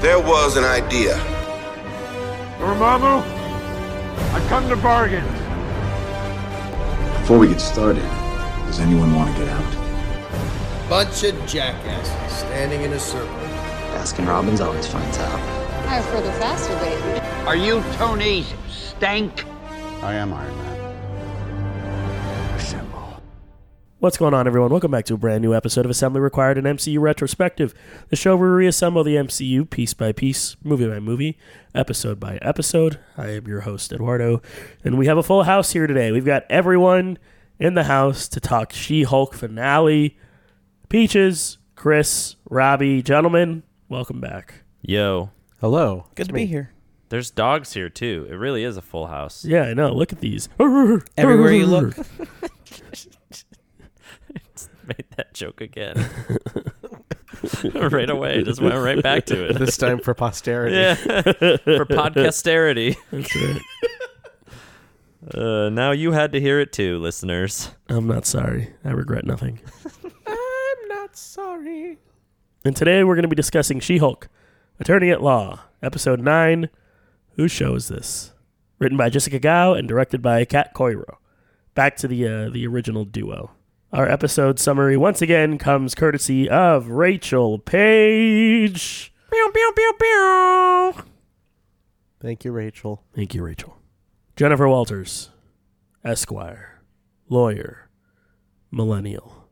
There was an idea. Dormammu, I come to bargain. Before we get started, does anyone want to get out? Bunch of jackasses standing in a circle. Baskin Robbins always finds out. I prefer the faster baby. Are you Tony Stank? I am Iron Man. What's going on, everyone? Welcome back to a brand new episode of Assembly Required, an MCU retrospective, the show where we reassemble the MCU piece by piece, movie by movie, episode by episode. I am your host, Eduardo, and we have a full house here today. We've got everyone in the house to talk She Hulk finale. Peaches, Chris, Robbie, gentlemen, welcome back. Yo, Hello. Good to be here. there's dogs here too. It really is a full house. Yeah, I know. Look at these. Everywhere you look. Made that joke again. right away. Just went right back to it. This time for posterity. yeah. For podcasterity. That's right. Uh, now you had to hear it too, listeners. I'm not sorry. I regret nothing. I'm not sorry. And today we're going to be discussing She Hulk, Attorney at Law, Episode 9 Whose Show Is This? Written by Jessica Gao and directed by Kat Coiro. Back to the, uh, the original duo. Our episode summary once again comes courtesy of Rachel Page. Pew, pew, pew, pew. Thank you, Rachel. Thank you, Rachel. Jennifer Walters, Esquire, lawyer, millennial.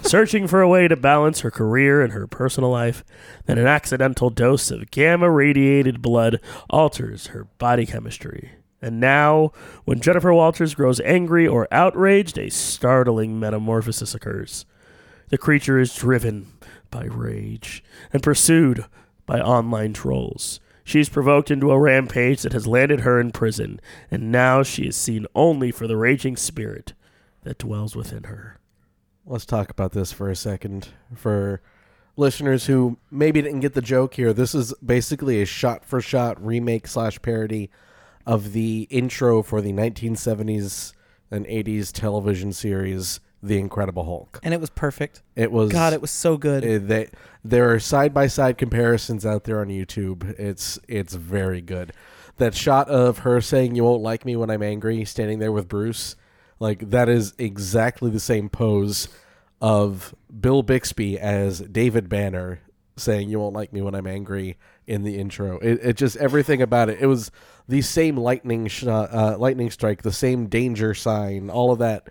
Searching for a way to balance her career and her personal life, then an accidental dose of gamma radiated blood alters her body chemistry. And now, when Jennifer Walters grows angry or outraged, a startling metamorphosis occurs. The creature is driven by rage and pursued by online trolls. She's provoked into a rampage that has landed her in prison, and now she is seen only for the raging spirit that dwells within her. Let's talk about this for a second. For listeners who maybe didn't get the joke here, this is basically a shot for shot remake slash parody of the intro for the 1970s and 80s television series The Incredible Hulk. And it was perfect. It was God, it was so good. Uh, they, there are side by side comparisons out there on YouTube. It's it's very good. That shot of her saying "You won't like me when I'm angry," standing there with Bruce, like that is exactly the same pose of Bill Bixby as David Banner saying "You won't like me when I'm angry" in the intro. It, it just everything about it. It was the same lightning shot, uh, lightning strike, the same danger sign, all of that.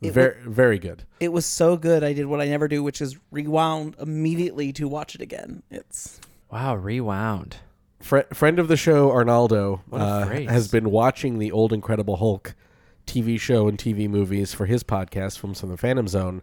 It Very very good. it was so good. I did what I never do, which is rewound immediately to watch it again. It's Wow, rewound. Fri friend of the show Arnaldo uh, has been watching the old Incredible Hulk TV show and TV movies for his podcast from some of the Phantom Zone,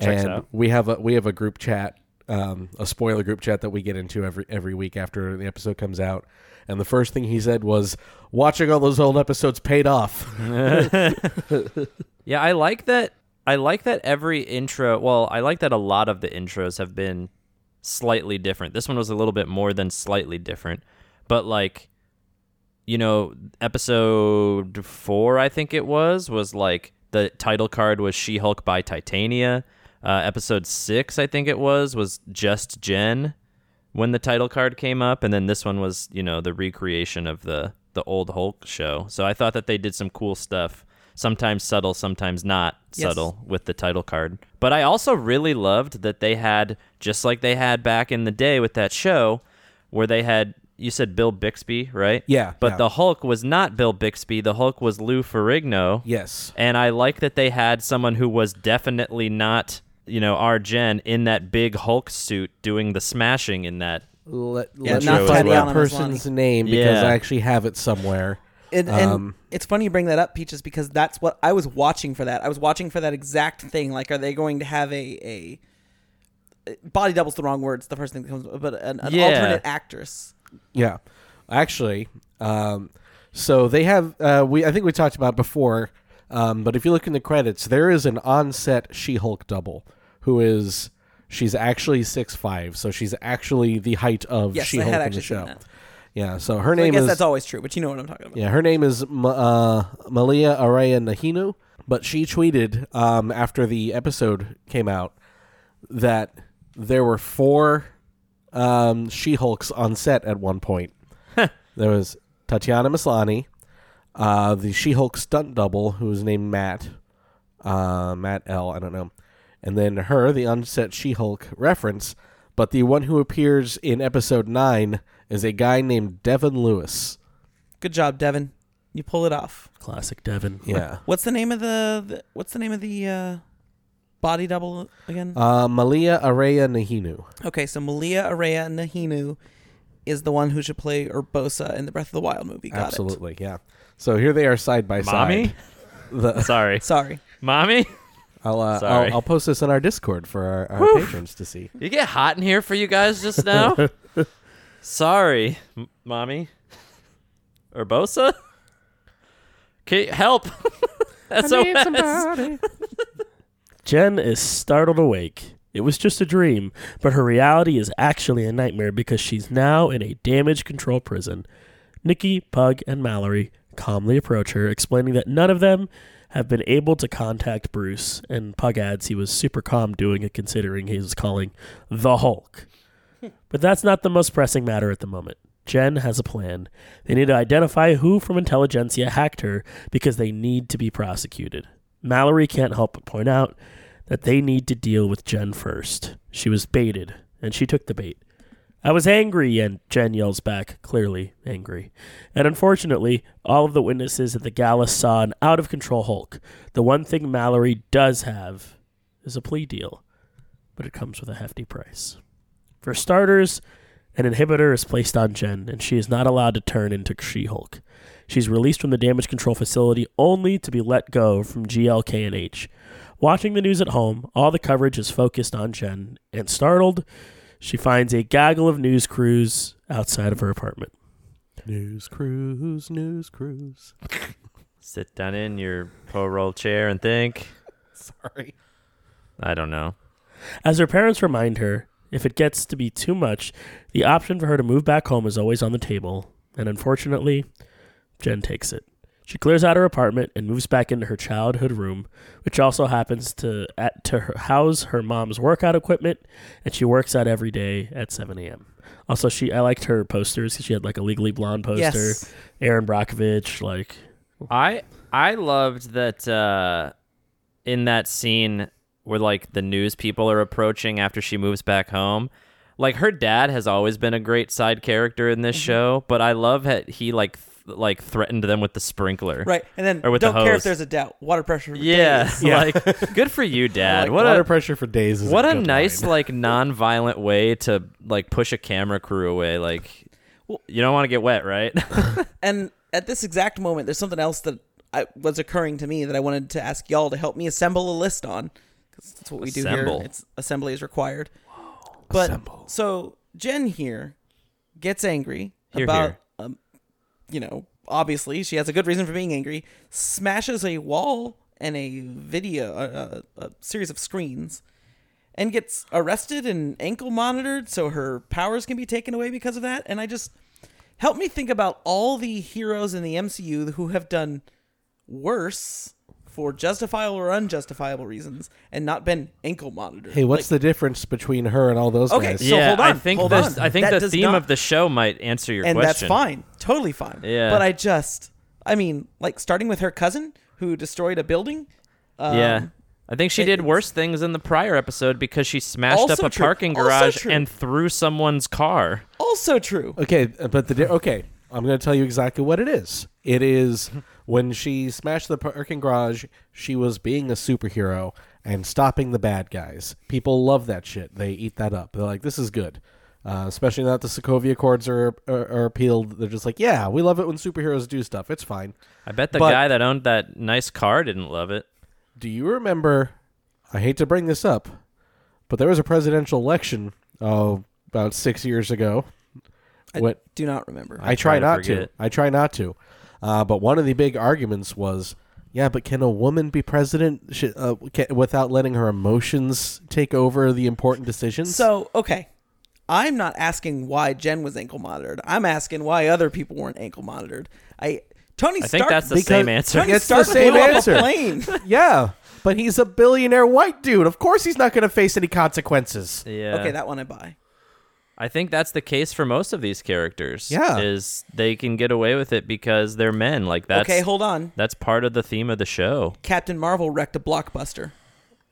Checks and out. we have a we have a group chat, um, a spoiler group chat that we get into every every week after the episode comes out. And the first thing he said was, "Watching all those old episodes paid off." Yeah, I like that. I like that every intro. Well, I like that a lot of the intros have been slightly different. This one was a little bit more than slightly different, but like, you know, episode four, I think it was, was like the title card was She Hulk by Titania. Uh, episode six, I think it was, was just Jen when the title card came up, and then this one was, you know, the recreation of the the old Hulk show. So I thought that they did some cool stuff. Sometimes subtle, sometimes not Yes. subtle with the title card. But I also really loved that they had, just like they had back in the day with that show, where they had, you said Bill Bixby, right? Yeah, But yeah. the Hulk was not Bill Bixby. The Hulk was Lou Ferrigno. yes, And I like that they had someone who was definitely not, you know, our Jen in that big Hulk suit doing the smashing in that. let, Yeah, let not me find Tatiana that person's name because Yeah. I actually have it somewhere. and, and Um, it's funny you bring that up, Peaches, because that's what I was watching for. That I was watching for that exact thing. Like, are they going to have a a body double's the wrong words. The first thing that comes, but an, an Yeah. alternate actress. Yeah, actually, um, so they have. Uh, we I think we talked about it before, um, but if you look in the credits, there is an on-set She-Hulk double who is she's actually six five, so she's actually the height of Yes, I She-Hulk had in the actually seen show. that. Yeah, so her I name guess is that's always true, but you know what I'm talking about. yeah, her name is Ma- uh, Malia Araya Nahinu, but she tweeted um, after the episode came out that there were four um, She Hulks on set at one point. there was Tatiana Maslany, uh, the She Hulk stunt double, who was named Matt, uh, Matt L. I don't know, and then her, the unset She Hulk reference. But the one who appears in episode nine is a guy named Devin Lewis. Good job, Devin. You pull it off. Classic Devin. Yeah. What's the name of the, the What's the name of the uh, body double again? Uh, Malia Araya Nahinu. okay, so Malia Araya Nahinu is the one who should play Urbosa in the Breath of the Wild movie. Got it. Absolutely, yeah. So here they are side by Mommy? side. The, Sorry. Sorry. Mommy? I'll, uh, Sorry. I'll I'll post this on our Discord for our, our patrons to see. You get hot in here for you guys just now? Sorry, M- mommy. Urbosa? Okay, help. SOS. Jen is startled awake. It was just a dream, but her reality is actually a nightmare because she's now in a damage control prison. Nikki, Pug, and Mallory calmly approach her, explaining that none of them have been able to contact Bruce, and Pug adds he was super calm doing it considering he was calling the Hulk. But that's not the most pressing matter at the moment. Jen has a plan. They need to identify who from intelligentsia hacked her because they need to be prosecuted. Mallory can't help but point out that they need to deal with Jen first. She was baited, and she took the bait. I was angry, and Jen yells back, clearly angry. And unfortunately, all of the witnesses at the gala saw an out of control Hulk. The one thing Mallory does have is a plea deal, but it comes with a hefty price. For starters, an inhibitor is placed on Jen, and she is not allowed to turn into She Hulk. She's released from the damage control facility only to be let go from GLK&H. Watching the news at home, all the coverage is focused on Jen, and startled, she finds a gaggle of news crews outside of her apartment. News crews, news crews. Sit down in your pro roll chair and think. Sorry. I don't know. As her parents remind her, if it gets to be too much, the option for her to move back home is always on the table, and unfortunately, Jen takes it. She clears out her apartment and moves back into her childhood room, which also happens to at, to her, house her mom's workout equipment, and she works out every day at 7 a.m. Also, she I liked her posters. She had like a Legally Blonde poster, Yes. Erin Brockovich, like I I loved that uh, in that scene where like the news people are approaching after she moves back home. Like her dad has always been a great side character in this Mm-hmm. show, but I love that he like th- like threatened them with the sprinkler. Right, and then Or with don't the care hose. if there's a doubt. Water pressure. for Yeah, days. like good for you, Dad. Like, what water a pressure for days is what a, a good nice line. like non-violent way to like push a camera crew away. Like Well- you don't want to get wet, right? And at this exact moment, there's something else that I, was occurring to me that I wanted to ask y'all to help me assemble a list on. Because that's what we do Assemble. here. It's assembly is required. But so Jen here gets angry Here, about, here. You know, obviously she has a good reason for being angry. Smashes a wall and a video, a, a, a series of screens, and gets arrested and ankle monitored so her powers can be taken away because of that. And I just help me think about all the heroes in the MCU who have done worse for justifiable or unjustifiable reasons and not been ankle monitored. Hey, what's the difference between her and all those Okay, guys? So yeah, hold I think hold the on. I think That the theme not- of the show might answer your and question. that's fine, totally fine. Yeah. But I just, I mean, like starting with her cousin who destroyed a building. Um, yeah. I think she it- did worse things in the prior episode because she smashed up a true. parking garage and threw someone's car. Also true. Okay, but the di- okay, I'm going to tell you exactly what it is. It is when she smashed the parking garage, she was being a superhero and stopping the bad guys. People love that shit. They eat that up. They're like, this is good. Uh, especially now that the Sokovia Accords are, are are appealed. They're just like, yeah, we love it when superheroes do stuff. It's fine. I bet the But- guy that owned that nice car didn't love it. Do you remember? I hate to bring this up, but there was a presidential election oh about six years ago. I What do not remember. I try, try to not to. forget. I try not to. Uh, but one of the big arguments was, yeah, but can a woman be president sh- uh, can, without letting her emotions take over the important decisions? So, okay. I'm not asking why Jen was ankle monitored. I'm asking why other people weren't ankle monitored. I Tony I Stark think that's the same answer. Tony It's the Stark same blew answer. up a plane. yeah, but he's a billionaire white dude. Of course, he's not going to face any consequences. yeah. Okay, that one I buy. I think that's the case for most of these characters. Yeah. is they can get away with it because they're men. Like that's okay, hold on. that's part of the theme of the show. Captain Marvel wrecked a blockbuster.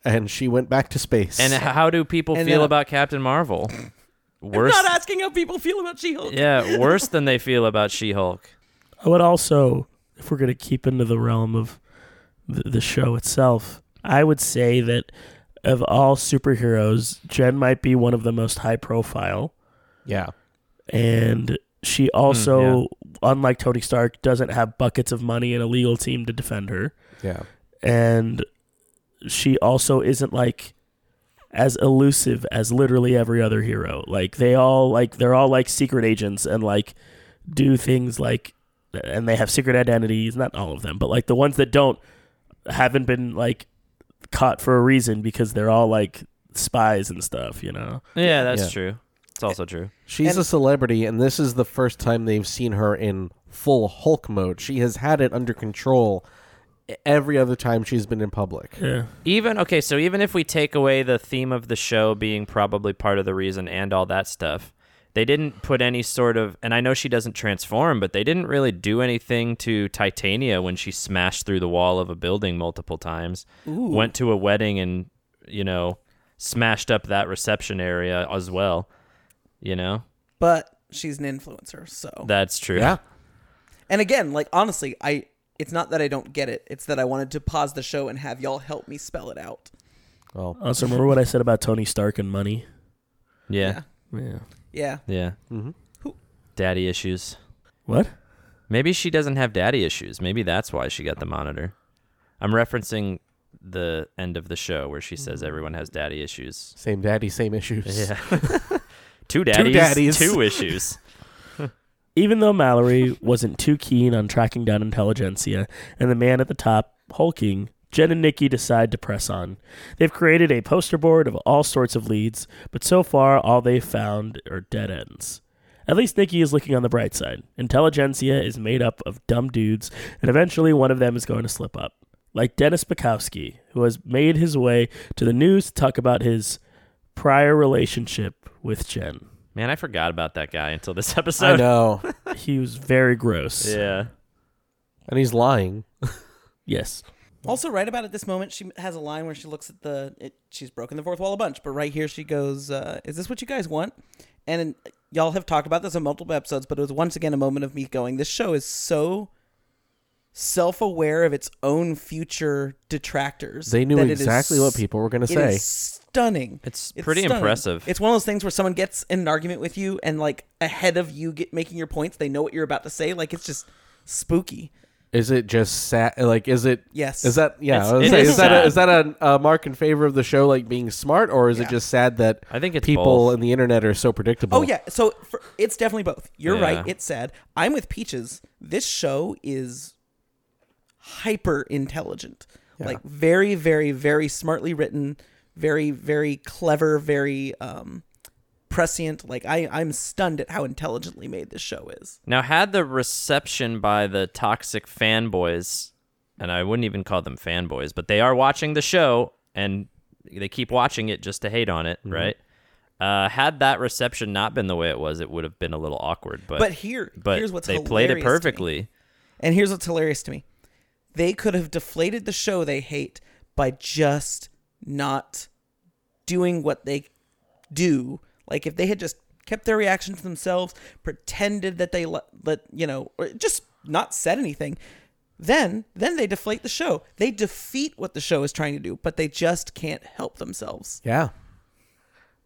And she went back to space. And how do people And feel then- about Captain Marvel? Worse, I'm not asking how people feel about She-Hulk. yeah, worse than they feel about She-Hulk. I would also, if we're going to keep into the realm of the, the show itself, I would say that of all superheroes, Jen might be one of the most high profile. Yeah. And she hmm, also, unlike Tony Stark, doesn't have buckets of money and a legal team to defend her. Yeah. And she also isn't like as elusive as literally every other hero. Like they all like they're all like secret agents and like do things like and they have secret identities, not all of them, but like the ones that don't haven't been like caught for a reason because they're all like spies and stuff, you know. Yeah, that's Yeah. true. It's also true. She's And- a celebrity, and this is the first time they've seen her in full Hulk mode. She has had it under control every other time she's been in public. Yeah. Even okay, so even if we take away the theme of the show being probably part of the reason and all that stuff, they didn't put any sort of and I know she doesn't transform, but they didn't really do anything to Titania when she smashed through the wall of a building multiple times. Went to a wedding and, you know, smashed up that reception area as well. You know? But she's an influencer, so That's true. Yeah. And again, like honestly, I it's not that I don't get it. It's that I wanted to pause the show and have y'all help me spell it out. Well, Also, remember what I said about Tony Stark and money? Yeah. Yeah. Yeah. Yeah. Mhm. Daddy issues. What? Maybe she doesn't have daddy issues. Maybe that's why she got the monitor. I'm referencing the end of the show where she says everyone has daddy issues. same daddy, same issues. Yeah. two daddies, daddies. two issues. Even though Mallory wasn't too keen on tracking down intelligentsia and the man at the top hulking, Jen and Nikki decide to press on. They've created a poster board of all sorts of leads, but so far all they've found are dead ends. At least Nikki is looking on the bright side. Intelligentsia is made up of dumb dudes, and eventually one of them is going to slip up. Like Dennis Bukowski, who has made his way to the news to talk about his prior relationship with Jen. Man, I forgot about that guy until this episode. I know. He was very gross. Yeah. and he's lying. Yes. Also, right about at this moment, she has a line where she looks at the. It, she's broken the fourth wall a bunch, but right here she goes, uh, "Is this what you guys want?" And y'all have talked about this in multiple episodes, but it was once again a moment of me going, "This show is so self-aware of its own future detractors." They knew that it is exactly what people were going to It say. Is stunning. It's pretty impressive. It's one of those things where someone gets in an argument with you, and like ahead of you get making your points, they know what you're about to say. Like it's just spooky. Is it just sad? Like, is it? Yes. Is that yeah? It's- I was it saying, is is that a, is that a, a mark in favor of the show, like being smart, or is Yeah. it just sad that I think it's people both. and the internet are so predictable? Oh yeah, so for, it's definitely both. You're Yeah. right. It's sad. I'm with Peaches. This show is hyper intelligent, like very, very, very smartly written, very, very clever, very um, prescient. Like I, I'm stunned at how intelligently made this show is. Now, had the reception by the toxic fanboys, and I wouldn't even call them fanboys, but they are watching the show and they keep watching it just to hate on it, right? Uh, had that reception not been the way it was, it would have been a little awkward. But But here, but here's what's they played it hilarious to me. perfectly. And here's what's hilarious to me. They could have deflated the show they hate by just not doing what they do. Like if they had just kept their reaction to themselves, pretended that they let, let you know, or just not said anything, then then they deflate the show. They defeat what the show is trying to do, but they just can't help themselves. yeah.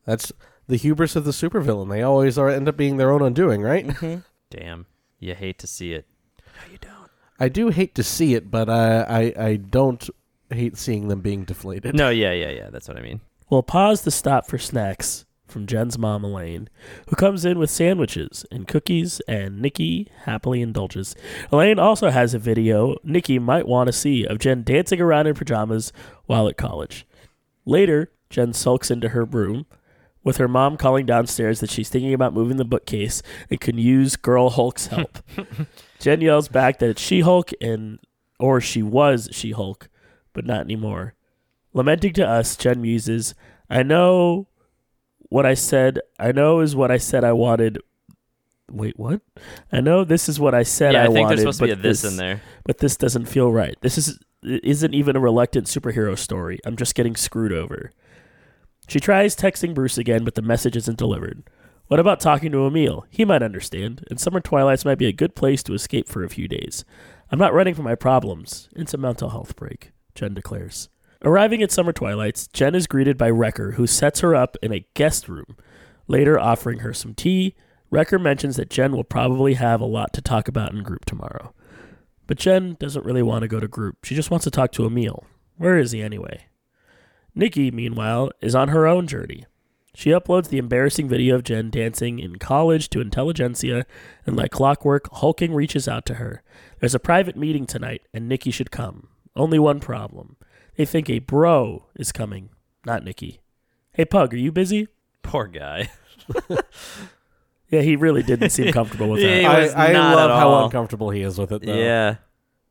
That's the hubris of the supervillain. They always are end up being their own undoing, right? Mm-hmm. Damn, you hate to see it. No, you don't. I do hate to see it, but I, I I don't hate seeing them being deflated. No, yeah, yeah, yeah. That's what I mean. We'll pause to stop for snacks from Jen's mom, Elaine, who comes in with sandwiches and cookies, and Nikki happily indulges. Elaine also has a video Nikki might want to see of Jen dancing around in pajamas while at college. Later, Jen sulks into her room, with her mom calling downstairs that she's thinking about moving the bookcase and can use Girl Hulk's help. Jen yells back that it's She Hulk and or she was She Hulk, but not anymore. Lamenting to us, Jen muses, I know what I said. I know is what I said I wanted. Wait, what? I know this is what I said yeah, I, I, think wanted. there's supposed to be a but this in there. but this doesn't feel right. This is isn't even a reluctant superhero story. I'm just getting screwed over. She tries texting Bruce again, but the message isn't delivered. What about talking to Emil? He might understand, and Summer Twilights might be a good place to escape for a few days. I'm not running from my problems. It's a mental health break, Jen declares. Arriving at Summer Twilights, Jen is greeted by Wrecker, who sets her up in a guest room, later offering her some tea. Wrecker mentions that Jen will probably have a lot to talk about in group tomorrow. But Jen doesn't really want to go to group. She just wants to talk to Emil. Where is he anyway? Nikki, meanwhile, is on her own journey. She uploads the embarrassing video of Jen dancing in college to Intelligentsia, and like clockwork, Hulking reaches out to her. There's a private meeting tonight, and Nikki should come. Only one problem. They think a bro is coming, not Nikki. Hey, Pug, are you busy? Poor guy. Yeah, he really didn't seem comfortable with that. I, I love how uncomfortable he is with it. Though. Yeah.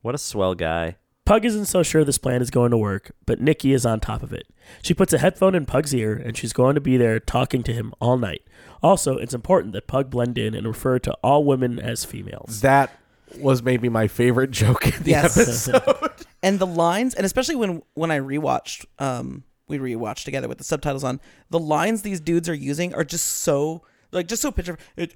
What a swell guy. Pug isn't so sure this plan is going to work, but Nikki is on top of it. She puts a headphone in Pug's ear, and she's going to be there talking to him all night. Also, it's important that Pug blend in and refer to all women as females. that was maybe my favorite joke in the Yes. episode. and the lines, and especially when when I rewatched, um, we rewatched together with the subtitles on. The lines these dudes are using are just so like just so picture. It,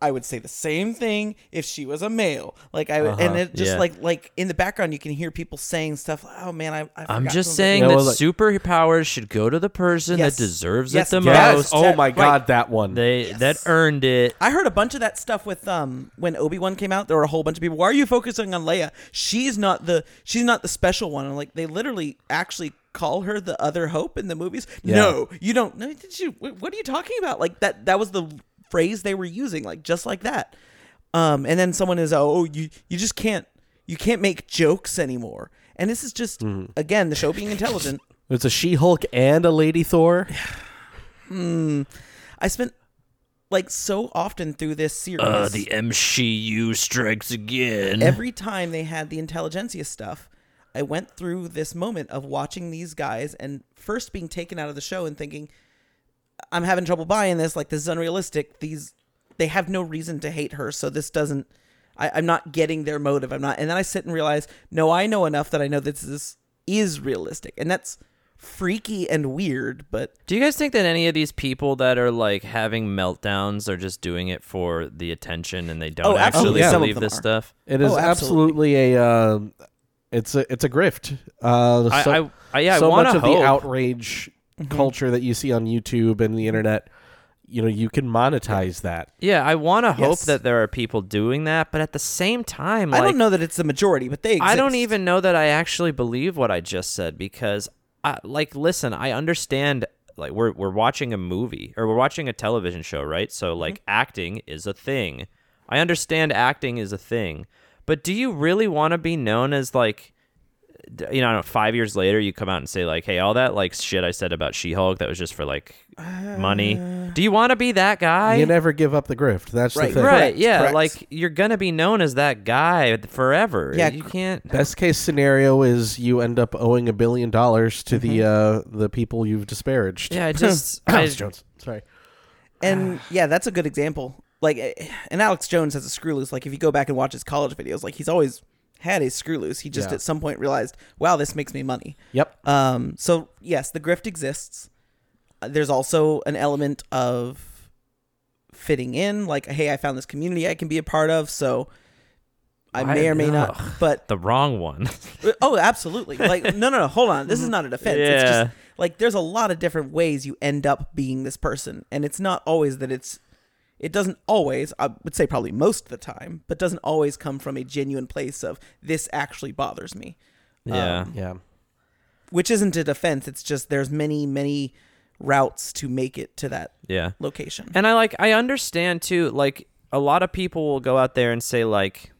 I would say the same thing if she was a male. Like I would and it just Yeah. like like in the background you can hear people saying stuff. Like, oh man, I, I I'm just saying Yeah, that like- superpowers should go to the person Yes. that deserves Yes, it the yes. most. oh my Right. god, that one. They that earned it. I heard a bunch of that stuff with um when Obi Wan came out. There were a whole bunch of people. Why are you focusing on Leia? She's not the she's not the special one. And like they literally actually call her the other hope in the movies. No, you don't. No, did you? What what are you talking about? Like that. That was the phrase they were using. Like just like that. Um, and then someone is oh you you just can't you can't make jokes anymore. And this is just again the show being intelligent. It's a She-Hulk and a Lady Thor. Hmm. I spent like so often through this series. Uh, the MCU strikes again. every time they had the intelligentsia stuff, I went through this moment of watching these guys and first being taken out of the show and thinking, I'm having trouble buying this. Like this is unrealistic. These they have no reason to hate her, so this doesn't. I, I'm not getting their motive. I'm not. And then I sit and realize, no, I know enough that I know this is is realistic, and that's freaky and weird. But Do you guys think that any of these people that are like having meltdowns are just doing it for the attention and they don't Oh, actually absolutely. Yeah. Of believe this are. stuff? It is Oh, absolutely. absolutely a. Uh, it's a it's a grift. Uh, I- so, I- I- yeah, so wanna much of hope. the outrage Mm-hmm. culture that you see on YouTube and the internet, you know, you can monetize that. Yeah, I want to hope Yes. that there are people doing that, but at the same time, like, I don't know that it's the majority. But they. Exist. I don't even know that I actually believe what I just said because, I, like, listen, I understand. Like, we're we're watching a movie or we're watching a television show, right? So, mm-hmm. like, acting is a thing. I understand acting is a thing, but do you really want to be known as like? D- You know, I don't know, five years later, you come out and say like, "Hey, all that like shit I said about She-Hulk that was just for like money." Do you want to be that guy? you never give up the grift. That's Right, the thing. right? Correct, yeah, correct. like you're gonna be known as that guy forever. Yeah, you can't. Best case scenario is you end up owing a billion dollars to the uh, the people you've disparaged. Yeah, I just I, Alex Jones. Sorry. And yeah, that's a good example. Like, eh, and Alex Jones has a screw loose. Like, if you go back and watch his college videos, like he's always had a screw loose. He just Yeah. at some point realized, wow, this makes me money. Yep. Um. So yes, the grift exists. Uh, There's also an element of fitting in. Like, hey, I found this community I can be a part of. So I Why- may or may not. ugh. But the wrong one. oh, absolutely. Like, no, no, no. Hold on. This is not a defense. It's Yeah. just like there's a lot of different ways you end up being this person, and it's not always that it's. It doesn't always. I would say probably most of the time, but doesn't always come from a genuine place of this actually bothers me, yeah. Um, yeah. which isn't a defense. It's just there's many, many routes to make it to that yeah. location. And I like I understand too, like a lot of people will go out there and say like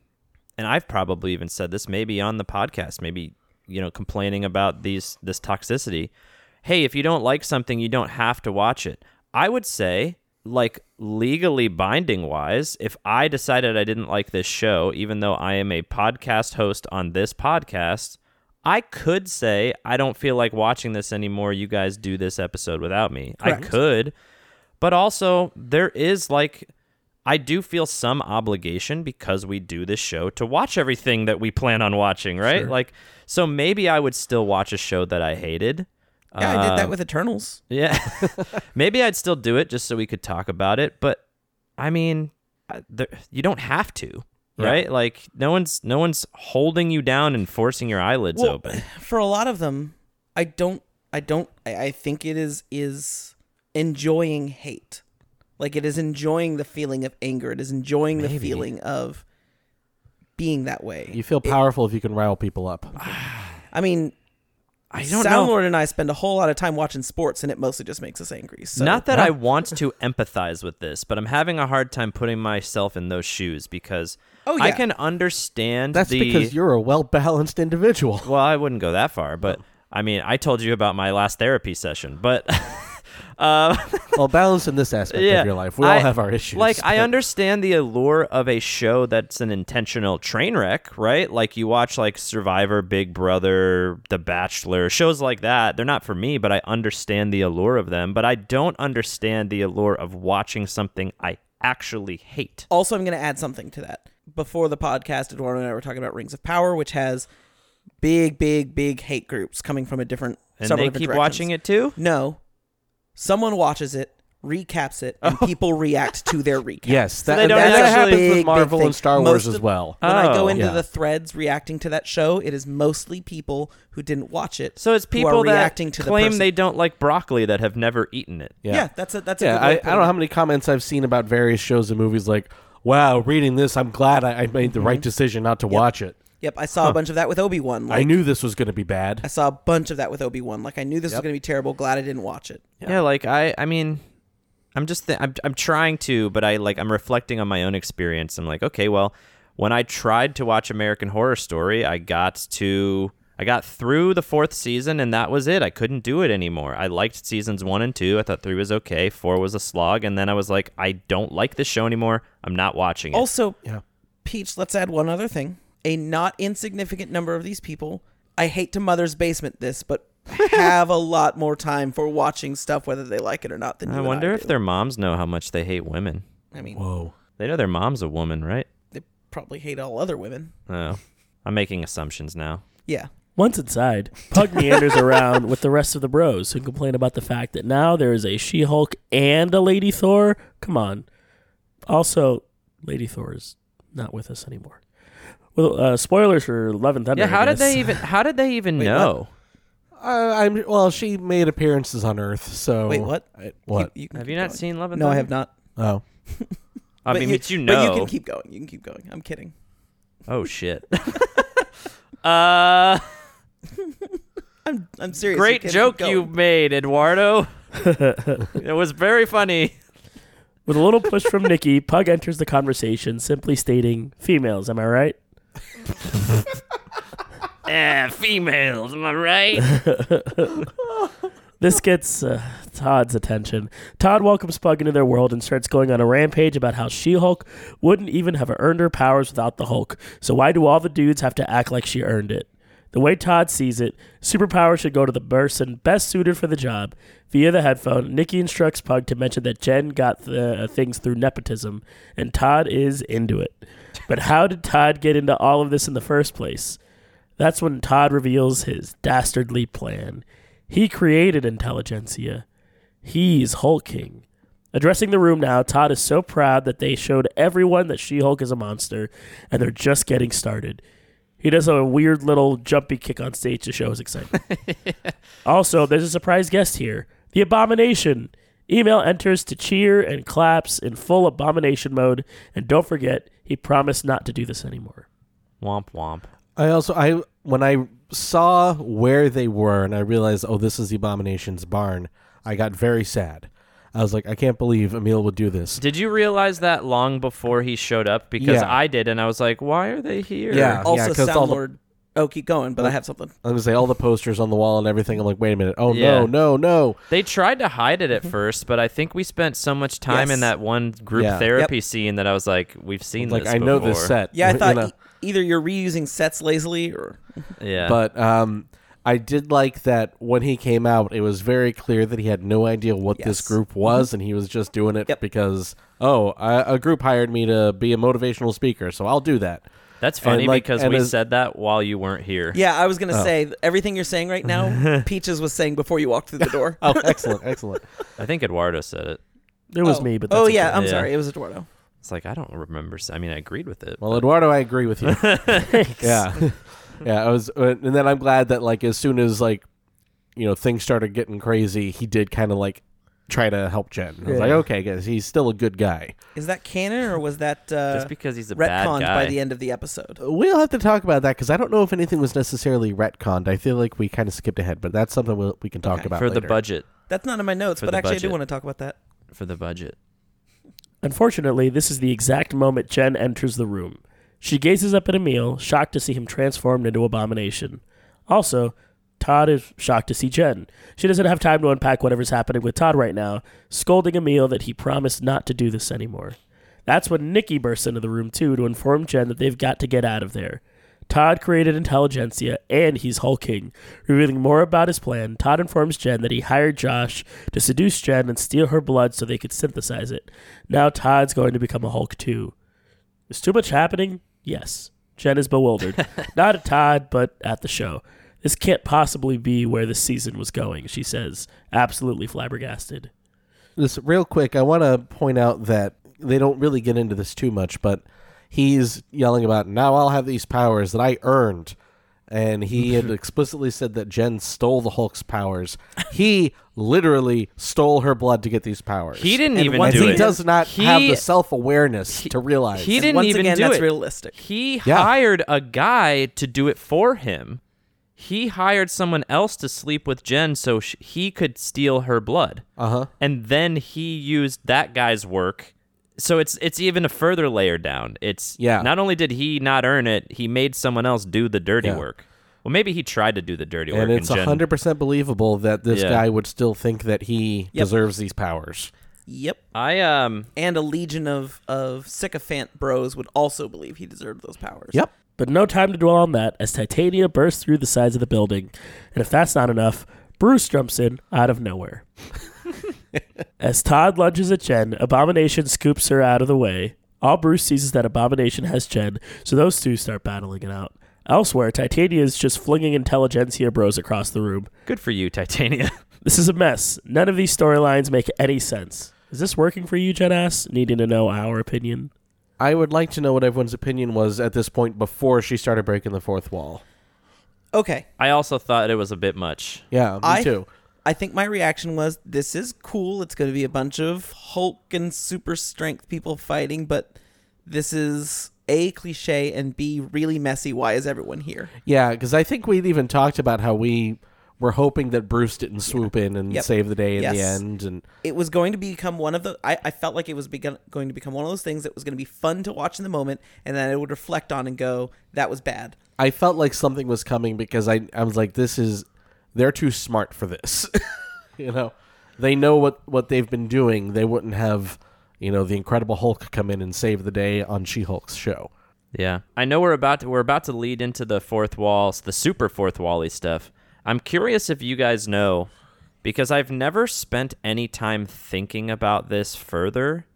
and I've probably even said this maybe on the podcast, maybe, you know, complaining about these this toxicity. Hey, if you don't like something, you don't have to watch it. I would say like legally binding wise, if I decided I didn't like this show, even though I am a podcast host on this podcast, I could say I don't feel like watching this anymore. You guys do this episode without me. I could, but also there is like I do feel some obligation because we do this show to watch everything that we plan on watching, right? Like so maybe I would still watch a show that I hated. Yeah, I did that Um, with Eternals. yeah. Maybe I'd still do it just so we could talk about it, but I mean, I- there, you don't have to, right? Like no one's no one's holding you down and forcing your eyelids Well, open. For a lot of them, I don't. I don't. I, I think it is is enjoying hate. Like it is enjoying the feeling of anger. It is enjoying the feeling of being that way. You feel powerful if you can rile people up. I mean, I don't Sound know. Lord and I spend a whole lot of time watching sports, and it mostly just makes us angry. So Not that I want to empathize with this, but I'm having a hard time putting myself in those shoes because Oh, I can understand That's the because you're a well balanced individual. Well, I wouldn't go that far, but oh. I mean, I told you about my last therapy session, but uh, well balance in this aspect yeah, of your life. We all have our issues. Like, I understand the allure of a show that's an intentional train wreck, right? Like you watch like Survivor, Big Brother, The Bachelor, shows like that. They're not for me, but I understand the allure of them. But I don't understand the allure of watching something I actually hate. Also, I'm going to add something to that. Before the podcast, Eduardo and I were talking about Rings of Power, which has big, big, big hate groups coming from a different. And several they keep directions. watching it too. No, someone watches it, recaps it, and oh. people react to their recap. Yes, that, they don't that actually- happens Big, with Marvel and Star Wars of- as well. When I go Oh. into Yeah. the threads reacting to that show, it is mostly people who didn't watch it. So it's people that reacting to claim person. they don't like broccoli that have never eaten it. Yeah. that's a that's a yeah, good I, I don't know how many comments I've seen about various shows and movies like, wow, reading this, I'm glad I, I made the right mm-hmm. decision not to watch it. Yep, I saw a bunch of that with Obi Wan. I knew this was going to be bad. I saw a bunch of that with Obi Wan. Like I knew this was going to be terrible. Glad I didn't watch it. Yeah, like I, I mean, I'm just, th- I'm, I'm trying to, but I like, I'm reflecting on my own experience. I'm like, okay, well, when I tried to watch American Horror Story, I got to, I got through the fourth season, and that was it. I couldn't do it anymore. I liked seasons one and two. I thought three was okay. Four was a slog, and then I was like, I don't like this show anymore. I'm not watching it. Also, Yeah. Peach, let's add one other thing. A not insignificant number of these people, I hate to mother's basement this, but have a lot more time for watching stuff whether they like it or not than you I and wonder if do. their moms know how much they hate women. I mean, Whoa. They know their mom's a woman, right? they probably hate all other women. Oh, I'm making assumptions now. Yeah. Once inside, Pug meanders around with the rest of the bros who complain about the fact that now there is a She Hulk and a Lady Thor. Come on. Also, Lady Thor is not with us anymore. Well, uh, spoilers for Love and Thunder. Yeah, how I did guess. they even? How did they even Wait, know? Uh, I'm well. She made appearances on Earth, so Wait, what? I- what? You, you can Have keep you not going. seen Love and No, I have not. Oh, I But mean, you, but you know. But you can keep going. You can keep going. I'm kidding. Oh shit. uh, I'm I'm serious. great you can joke keep you made, Eduardo. it was very funny. With a little push from Nikki, Pug enters the conversation, simply stating, "Females, am I right?" Eh, females, am I right? This gets uh, Todd's attention. Todd welcomes Pug into their world and starts going on a rampage about how She Hulk wouldn't even have earned her powers without the Hulk. So why do all the dudes have to act like she earned it? The way Todd sees it, superpower should go to the person best suited for the job. Via the headphone, Nikki instructs Pug to mention that Jen got the uh, things through nepotism, and Todd is into it. But how did Todd get into all of this in the first place? That's when Todd reveals his dastardly plan. He created intelligentsia. He's hulking. Addressing the room now, Todd is so proud that they showed everyone that She Hulk is a monster, and they're just getting started. He does a weird little jumpy kick on stage to show his excitement. also, there's a surprise guest here the Abomination. Emil enters to cheer and claps in full Abomination mode, and don't forget, he promised not to do this anymore. womp womp. I also I when I saw where they were and I realized oh this is the Abomination's barn, I got very sad. I was like I can't believe Emil would do this. Did you realize that long before he showed up? Because Yeah. I did, and I was like, "Why are they here?" Yeah. Also, 'cause all Sound the- Lord. Oh, keep going. But I have something. I was gonna say all the posters on the wall and everything. I'm like, wait a minute. Oh Yeah. no, no, no. They tried to hide it at first, but I think we spent so much time in that one group Yeah. therapy scene that I was like, "We've seen Like this." I know this before." set. Yeah, I you thought know. e- either you're reusing sets lazily or Yeah, But um, I did like that when he came out, it was very clear that he had no idea what this Yes. group was, and he was just doing it Yep. because, oh, I, a group hired me to be a motivational speaker, so I'll do that. That's funny like- because we as- said that while you weren't here. Yeah, I was gonna Oh. say everything you're saying right now. Peaches was saying before you walked through the door. Oh, excellent, excellent. I think Eduardo said it. It was Oh. me, but that's oh yeah, okay. I'm Yeah. sorry, it was Eduardo. It's like I don't remember. I mean, I agreed with it. Well, Eduardo, I agree with you. yeah, yeah. I was, uh, and then I'm glad that like as soon as like, you know, things started getting crazy, he did kind of like try to help Jen. I was like, okay, guys, he's still a good guy. Is that canon or was that uh, Just because he's a bad retconned guy. by the end of the episode? We'll have to talk about that because I don't know if anything was necessarily retconned. I feel like we kind of skipped ahead, but that's something we'll, we can talk Okay. about for the later. budget. That's not in my notes, For but the actually I do budget. want to talk about that. For the budget. Unfortunately, this is the exact moment Jen enters the room. She gazes up at Emil, shocked to see him transformed into Abomination. Also, Todd is shocked to see Jen. She doesn't have time to unpack whatever's happening with Todd right now, scolding Emil that he promised not to do this anymore. That's when Nikki bursts into the room too to inform Jen that they've got to get out of there. Todd created Intelligentsia and he's hulking. Revealing more about his plan, Todd informs Jen that he hired Josh to seduce Jen and steal her blood so they could synthesize it. Now Todd's going to become a Hulk too. Is too much happening? Yes. Jen is bewildered. Not at Todd, but at the show. This can't possibly be where the season was going, she says, absolutely flabbergasted. This real quick, I want to point out that they don't really get into this too much, but he's yelling about now I'll have these powers that I earned, and he had explicitly said that Jen stole the Hulk's powers. He literally stole her blood to get these powers. He didn't And even once do he it. does not He- have the self awareness to realize. He didn't once even again, do that's it. realistic. He Yeah. hired a guy to do it for him. He hired someone else to sleep with Jen so sh- he could steal her blood. Uh huh. and then he used that guy's work. So it's it's even a further layer down. It's Yeah. Not only did he not earn it, he made someone else do the dirty Yeah. work. Well, maybe he tried to do the dirty work. And it's Jen- hundred percent believable that this Yeah. guy would still think that he Yep. deserves these powers. Yep. I um And a legion of of sycophant bros would also believe he deserved those powers. Yep. But no time to dwell on that as Titania bursts through the sides of the building. And if that's not enough, Bruce jumps in out of nowhere. as Todd lunges at Jen, Abomination scoops her out of the way. All Bruce sees is that Abomination has Jen, so those two start battling it out. Elsewhere, Titania is just flinging intelligentsia bros across the room. good for you, Titania. This is a mess. None of these storylines make any sense. Is this working for you, Jen Ass? Needing to know our opinion. I would like to know what everyone's opinion was at this point before she started breaking the fourth wall. Okay. I also thought it was a bit much. Yeah, me I too. I think my reaction was this is cool. It's going to be a bunch of Hulk and super strength people fighting, but this is A cliche and B really messy. Why is everyone here? Yeah, because I think we'd even talked about how we were hoping that Bruce didn't swoop in and Yep. save the day in the end. And It was going to become one of the I, I felt like it was begun, going to become one of those things that was going to be fun to watch in the moment and then I would reflect on and go that was bad. I felt like something was coming because I I was like, this is they're too smart for this. you know, they know what what they've been doing. They wouldn't have you know the Incredible Hulk come in and save the day on She Hulk's show. Yeah, I know we're about to we're about to lead into the fourth wall, the super fourth wally stuff. I'm curious if you guys know, because I've never spent any time thinking about this further.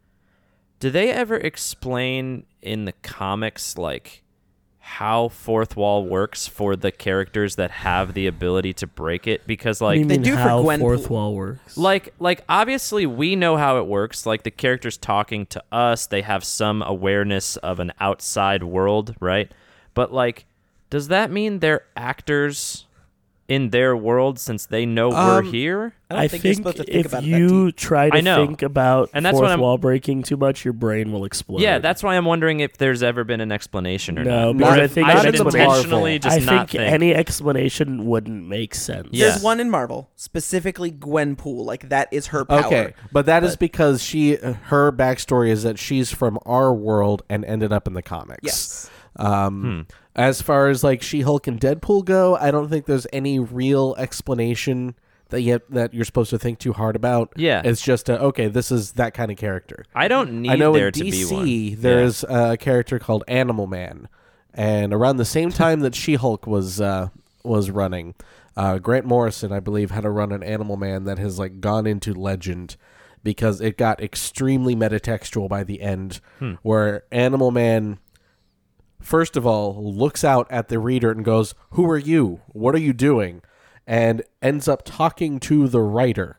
Do they ever explain in the comics like how fourth wall works for the characters that have the ability to break it? Because What do you like They mean do for how fourth wall works? like like obviously we know how it works like the characters talking to us they have some awareness of an outside world right but like does that mean they're actors in their world since they know we're Um, here I don't I think, think, you're supposed to think if about it that you try to I know. think about And that's fourth wall breaking too much, your brain will explode. yeah that's why i'm wondering if there's ever been an explanation or No, not because Or I think i that should intentionally Marvel. just I not think think any explanation wouldn't make sense. Yeah. There's one in Marvel, specifically Gwenpool, like that is her power. Okay, but that is because she her backstory is that she's from our world and ended up in the comics. Yes. Um, As far as like She Hulk and Deadpool go, I don't think there's any real explanation that yet that you're supposed to think too hard about. Yeah. it's just a, okay. This is that kind of character. i don't need I know there in to be one DC Yeah. there's a character called Animal Man, and around the same time that She Hulk was uh, was running, Uh, Grant Morrison, I believe, had to run an Animal Man that has like gone into legend because it got extremely metatextual by the end, where Animal Man first of all looks out at the reader and goes, "Who are you? What are you doing?" and ends up talking to the writer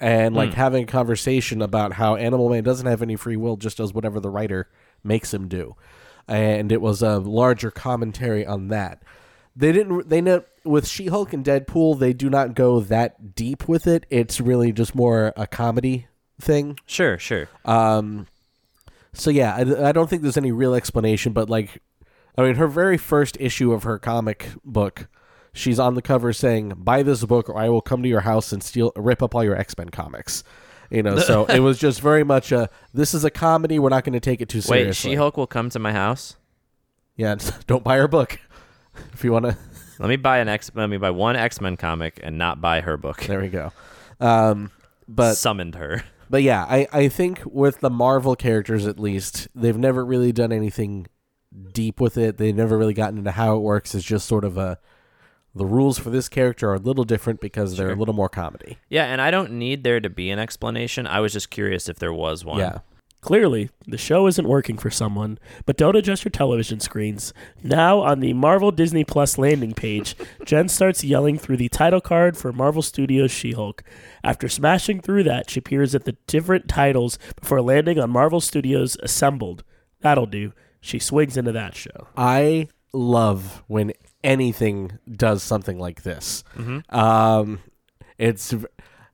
and like having a conversation about how Animal Man doesn't have any free will, just does whatever the writer makes him do. And it was a larger commentary on that. They didn't. They know with She-Hulk and Deadpool, they do not go that deep with it. It's really just more a comedy thing. Sure, sure. Um, so yeah, I, I don't think there's any real explanation, but like, I mean, her very first issue of her comic book, she's on the cover saying, "Buy this book, or I will come to your house and steal, rip up all your X Men comics." You know, so it was just very much a. This is a comedy. We're not going to take it too seriously. Wait, She Hulk will come to my house. Yeah, don't buy her book if you want to. Let me buy an X. Let me buy one X Men comic and not buy her book. There we go. Um, but summoned her. But yeah, I, I think with the Marvel characters at least, they've never really done anything deep with it. They've never really gotten into how it works. It's just sort of a the rules for this character are a little different because they're a little more comedy. Yeah, and I don't need there to be an explanation. I was just curious if there was one. Yeah. Clearly, the show isn't working for someone, but don't adjust your television screens. Now, on the Marvel Disney Plus landing page, Jen starts yelling through the title card for Marvel Studios She Hulk. After smashing through that, she peers at the different titles before landing on Marvel Studios Assembled. That'll do. She swings into that show. I love when anything does something like this. Um, it's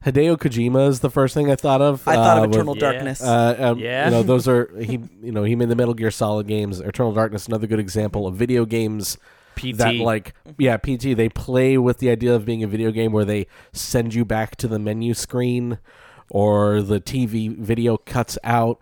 Hideo Kojima is the first thing I thought of. I thought uh, of with- Eternal Yeah. Darkness. Uh, um, Yeah. you know those are he. You know he made the Metal Gear Solid games. Eternal Darkness, another good example of video games PT. that like yeah PT. They play with the idea of being a video game where they send you back to the menu screen, or the TV video cuts out.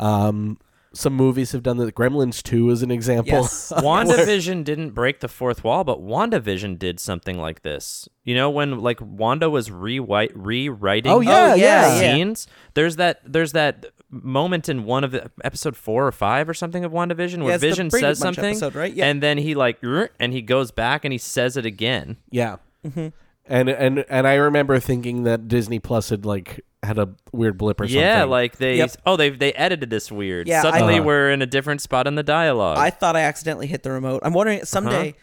Um, some movies have done that. Gremlins Two is an example. Yes. WandaVision didn't break the fourth wall, but WandaVision did something like this. You know, when like Wanda was rewrite, rewriting Oh, yeah, Oh, yeah, yeah. scenes, there's that there's that moment in one of the episode four or five or something of WandaVision where Yeah, Vision says something, episode, right? Yeah. and then he like and he goes back and he says it again. Yeah. Mm-hmm. And and and I remember thinking that Disney Plus had like had a weird blip or something. Yeah, like they Yep. oh they they edited this weird. Yeah, I- Suddenly Uh-huh. we're in a different spot in the dialogue. I thought I accidentally hit the remote. I'm wondering Uh-huh. someday,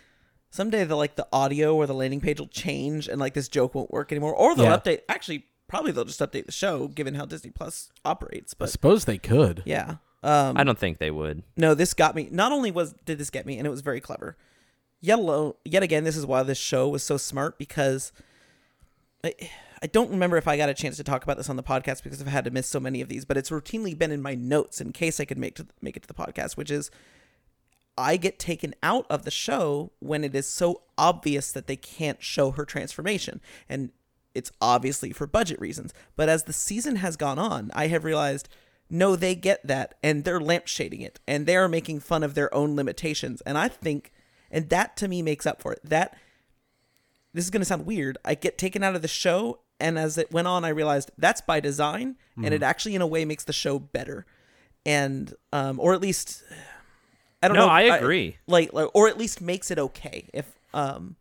someday the like the audio or the landing page will change and like this joke won't work anymore, or they'll Yeah. update. Actually, probably they'll just update the show given how Disney Plus operates. But I But suppose they could. yeah, um, I don't think they would. no, this got me. Not only was did this get me, and it was very clever. Yet alone, yet again, this is why this show was so smart because I, don't remember if I got a chance to talk about this on the podcast because I've had to miss so many of these, but it's routinely been in my notes in case I could make to make it to the podcast, which is I get taken out of the show when it is so obvious that they can't show her transformation. And it's obviously for budget reasons. But as the season has gone on, I have realized no, they get that and they're lampshading it and they're making fun of their own limitations. And I think, and that to me makes up for it. That, this is going to sound weird. I get taken out of the show. And as it went on, I realized that's by design. And it actually, in a way, makes the show better. And, um, or at least, I don't No, know. I if agree. like, like, or at least makes it okay. If, um,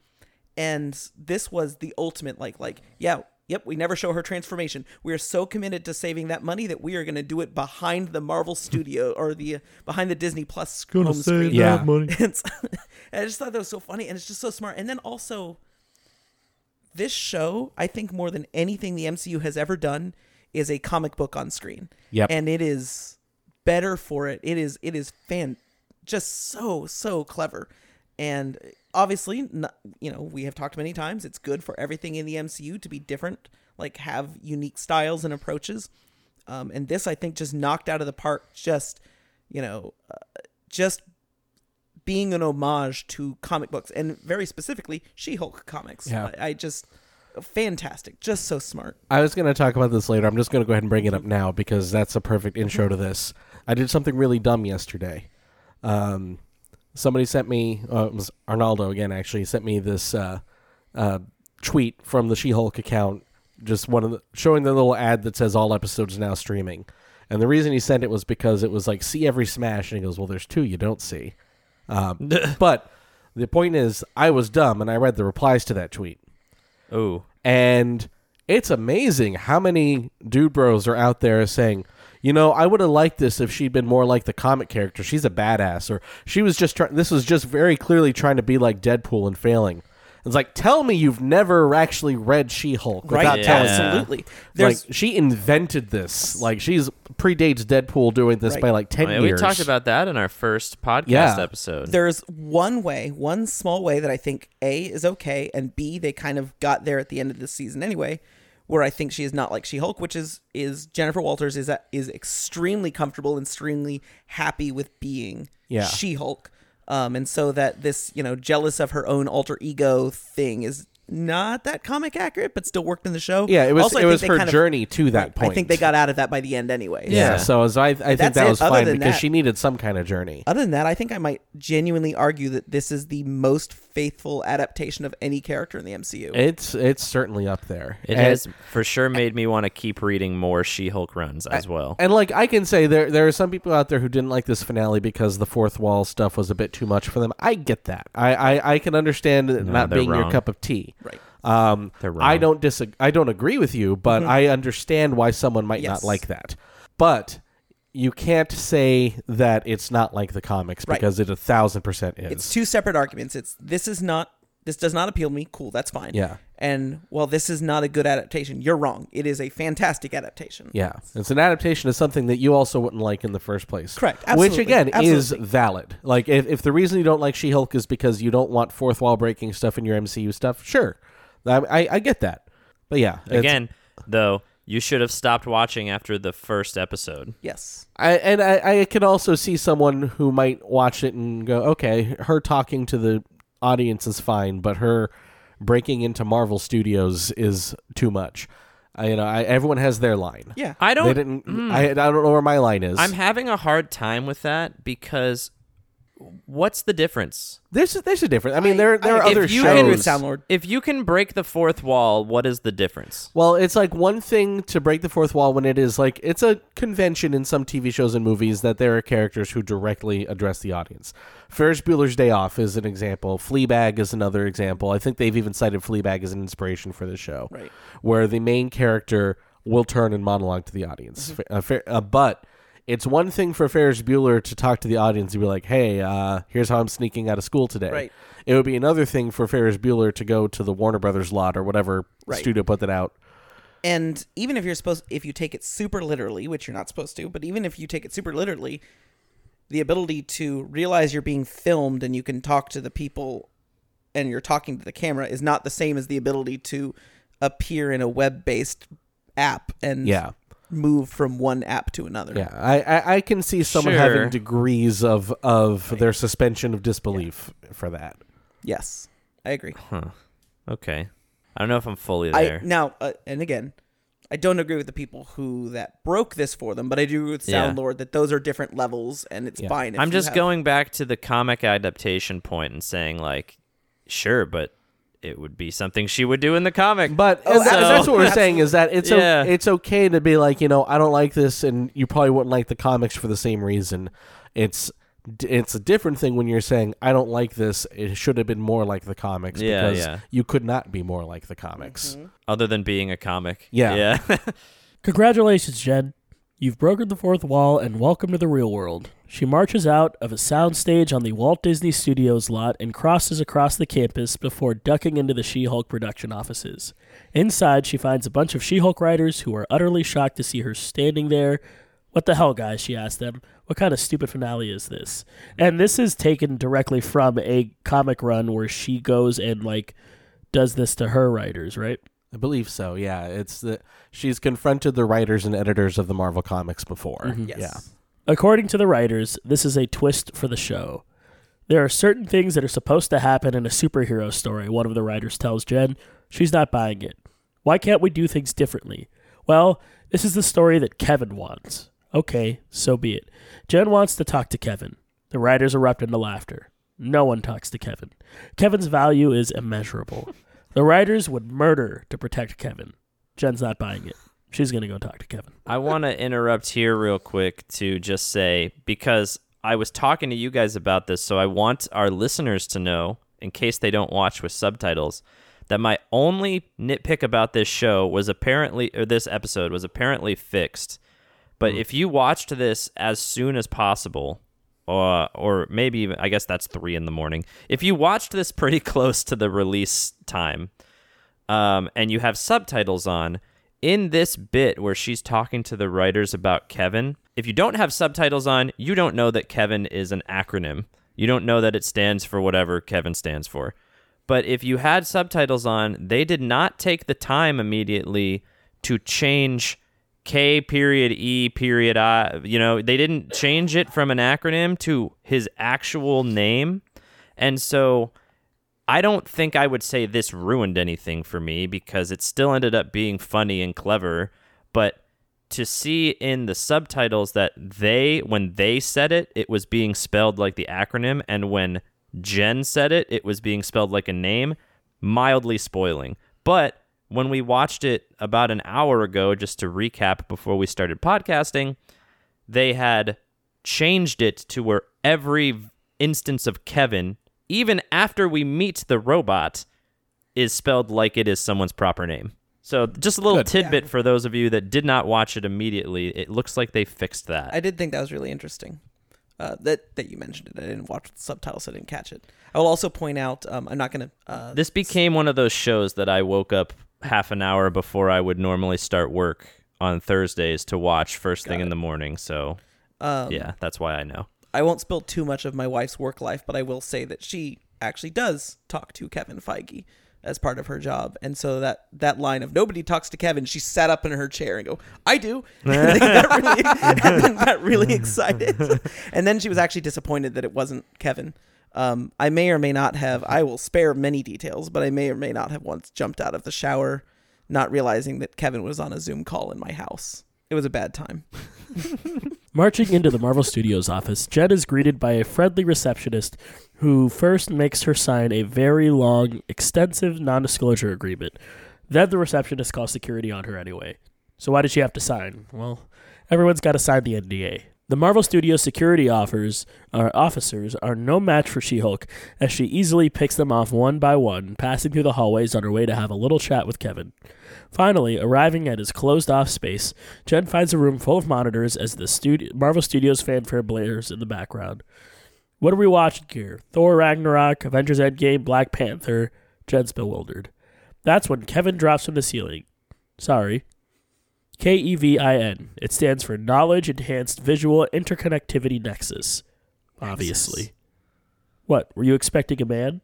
and this was the ultimate, like, like, yeah, yep, we never show her transformation. We are so committed to saving that money that we are going to do it behind the Marvel studio or the, uh, behind the Disney Plus home screen. Yeah. It's, and I just thought that was so funny, and it's just so smart. And then also, this show, I think more than anything the MCU has ever done, is a comic book on screen. Yep. and it is better for it. It is it is fan, just so so clever, and obviously, not, you know, we have talked many times. It's good for everything in the MCU to be different, like have unique styles and approaches. Um, and this, I think, just knocked out of the park. Just you know, uh, just being an homage to comic books and very specifically She-Hulk comics. Yeah. I, I just fantastic, just so smart. I was going to talk about this later. I'm just going to go ahead and bring it up now because that's a perfect intro to this. I did something really dumb yesterday. Um, somebody sent me, uh, it was Arnaldo again, actually, sent me this uh, uh, tweet from the She Hulk account, just one of the, showing the little ad that says all episodes now streaming. And the reason he sent it was because it was like, see every smash. And he goes, well, there's two you don't see. Um, but the point is, I was dumb and I read the replies to that tweet. Oh, and it's amazing how many dude bros are out there saying, you know, I would have liked this if she'd been more like the comic character. She's a badass, or she was just trying. This was just very clearly trying to be like Deadpool and failing. It's like, tell me you've never actually read She-Hulk Right? without Yeah. telling me. Absolutely. There's Like she invented this. Like she's predates Deadpool doing this Right. by like I ten oh, mean, we years. talked about that in our first podcast Yeah. episode. there's one way, one small way that I think A is okay, and B they kind of got there at the end of this season anyway, where I think she is not like She Hulk, which is is Jennifer Walters is a, is extremely comfortable and extremely happy with being Yeah. She Hulk, um, and so that this you know jealous of her own alter ego thing is not that comic accurate, but still worked in the show. Yeah, it was Also, I it think was they her kind of- journey to that point. I think they got out of that by the end anyway. yeah. Yeah. So as I I think That's that it. was Other fine than because that- she needed some kind of journey. Other than that, I think I might genuinely argue that this is the most faithful adaptation of any character in the MCU. It's it's certainly up there. it And- has for sure made me want to keep reading more She-Hulk runs as well. And like I can say there there are some people out there who didn't like this finale because the fourth wall stuff was a bit too much for them. I get that. I I, I can understand it not they're being your wrong. cup of tea. Right. Um They're I don't disagree. I don't agree with you, but I understand why someone might Yes. not like that. But you can't say that it's not like the comics Right. because it a thousand percent is. It's two separate arguments. It's this is not this does not appeal to me. Cool, that's fine. Yeah. And while this is not a good adaptation, you're wrong. It is a fantastic adaptation. Yeah, it's an adaptation of something that you also wouldn't like in the first place. Correct. Which Absolutely. again is valid. Like if, if the reason you don't like She-Hulk is because you don't want fourth wall breaking stuff in your MCU stuff, sure, I I, I get that. But yeah, Again, though, you should have stopped watching after the first episode. Yes. I and I, I can also see someone who might watch it and go, okay, her talking to the audience is fine, but her breaking into Marvel Studios is too much. I, you know, I, everyone has their line. Yeah. I don't. didn't. Hmm. I, I don't know where my line is. I'm having a hard time with that because what's the difference? there's a, there's a difference. I mean, there there are I- if other you- shows. I agree Soundlord. If you can break the fourth wall, what is the difference? Well, it's like one thing to break the fourth wall when it is like it's a convention in some TV shows and movies that there are characters who directly address the audience. Ferris Bueller's Day Off is an example. Fleabag is another example. I think they've even cited Fleabag as an inspiration for the show, Right. where the main character will turn and monologue to the audience. Mm-hmm. Uh, Fer- uh, but it's one thing for Ferris Bueller to talk to the audience and be like, "Hey, uh, here's how I'm sneaking out of school today." Right. It would be another thing for Ferris Bueller to go to the Warner Brothers lot or whatever Right. studio put that out. And even if you're supposed if you take it super literally, which you're not supposed to, but even if you take it super literally, the ability to realize you're being filmed and you can talk to the people and you're talking to the camera is not the same as the ability to appear in a web-based app and Yeah. Move from one app to another. Yeah, I, I, I can see someone Sure. having degrees of of their suspension of disbelief for that. Yes. I agree. Okay. I don't know if I'm fully I there. now uh, and again, I don't agree with the people who that broke this for them, but I do agree with Yeah. Soundlord that those are different levels and it's Yeah. fine. If I'm just have- going back to the comic adaptation point and saying like, sure, but it would be something she would do in the comic. But Oh, so- that's what we're saying is that it's o- it's okay to be like you know I don't like this, and you probably wouldn't like the comics for the same reason. It's it's a different thing when you're saying I don't like this. It should have been more like the comics Yeah, because yeah. you could not be more like the comics. Mm-hmm. other than being a comic. Yeah. Yeah. Congratulations, Jen. You've broken the fourth wall and welcome to the real world. She marches out of a soundstage on the Walt Disney Studios lot and crosses across the campus before ducking into the She Hulk production offices. Inside, she finds a bunch of She Hulk writers who are utterly shocked to see her standing there. What the hell, guys? She asks them. What kind of stupid finale is this? And this is taken directly from a comic run where she goes and, like, does this to her writers, right? I believe so. Yeah, it's the she's confronted the writers and editors of the Marvel comics before. Mm-hmm. Yes. Yeah. According to the writers, this is a twist for the show. There are certain things that are supposed to happen in a superhero story, one of the writers tells Jen. She's not buying it. Why can't we do things differently? Well, this is the story that Kevin wants. Okay, so be it. Jen wants to talk to Kevin. The writers erupt into laughter. No one talks to Kevin. Kevin's value is immeasurable. The writers would murder to protect Kevin. Jen's not buying it. She's going to go talk to Kevin. I want to interrupt here real quick to just say because I was talking to you guys about this, so I want our listeners to know, in case they don't watch with subtitles, that my only nitpick about this show was apparently, or this episode was apparently fixed. But if you watched this as soon as possible, or or maybe even, I guess that's three in the morning. If you watched this pretty close to the release time, um, and you have subtitles on, in this bit where she's talking to the writers about Kevin, if you don't have subtitles on, you don't know that Kevin is an acronym. You don't know that it stands for whatever Kevin stands for. But if you had subtitles on, they did not take the time immediately to change K period E period I. You know, they didn't change it from an acronym to his actual name. And so I don't think I would say this ruined anything for me because it still ended up being funny and clever. But to see in the subtitles that they, when they said it, it was being spelled like the acronym. And when Jen said it, it was being spelled like a name, mildly spoiling. But when we watched it about an hour ago, just to recap before we started podcasting, they had changed it to where every instance of Kevin, even after we meet the robot, is spelled like it is someone's proper name. So, just a little Good. tidbit for those of you that did not watch it immediately. It looks like they fixed that. I did think that was really interesting. Uh, that that you mentioned it. I didn't watch the subtitles. So I didn't catch it. I will also point out. Um, I'm not gonna. Uh, This became one of those shows that I woke up half an hour before I would normally start work on Thursdays to watch first thing in the morning. So, um, yeah, that's why I know. I won't spill too much of my wife's work life, but I will say that she actually does talk to Kevin Feige as part of her job, and so that that line of nobody talks to Kevin, she sat up in her chair and go, "I do," and got really, and got really excited, and then she was actually disappointed that it wasn't Kevin. Um, I may or may not have. I will spare many details, but I may or may not have once jumped out of the shower, not realizing that Kevin was on a Zoom call in my house. It was a bad time. Marching into the Marvel Studios office, Jen is greeted by a friendly receptionist who first makes her sign a very long, extensive non disclosure agreement. Then the receptionist calls security on her anyway. So why did she have to sign? Well, everyone's got to sign the NDA. The Marvel Studios security offers, uh, officers are no match for She Hulk, as she easily picks them off one by one, passing through the hallways on her way to have a little chat with Kevin. Finally, arriving at his closed off space, Jen finds a room full of monitors as the studi- Marvel Studios fanfare blares in the background. What are we watching here? Thor Ragnarok, Avengers Endgame, Black Panther. Jen's bewildered. That's when Kevin drops from the ceiling. Sorry. K E V I N. It stands for Knowledge Enhanced Visual Interconnectivity Nexus. Obviously. What, were you expecting a man?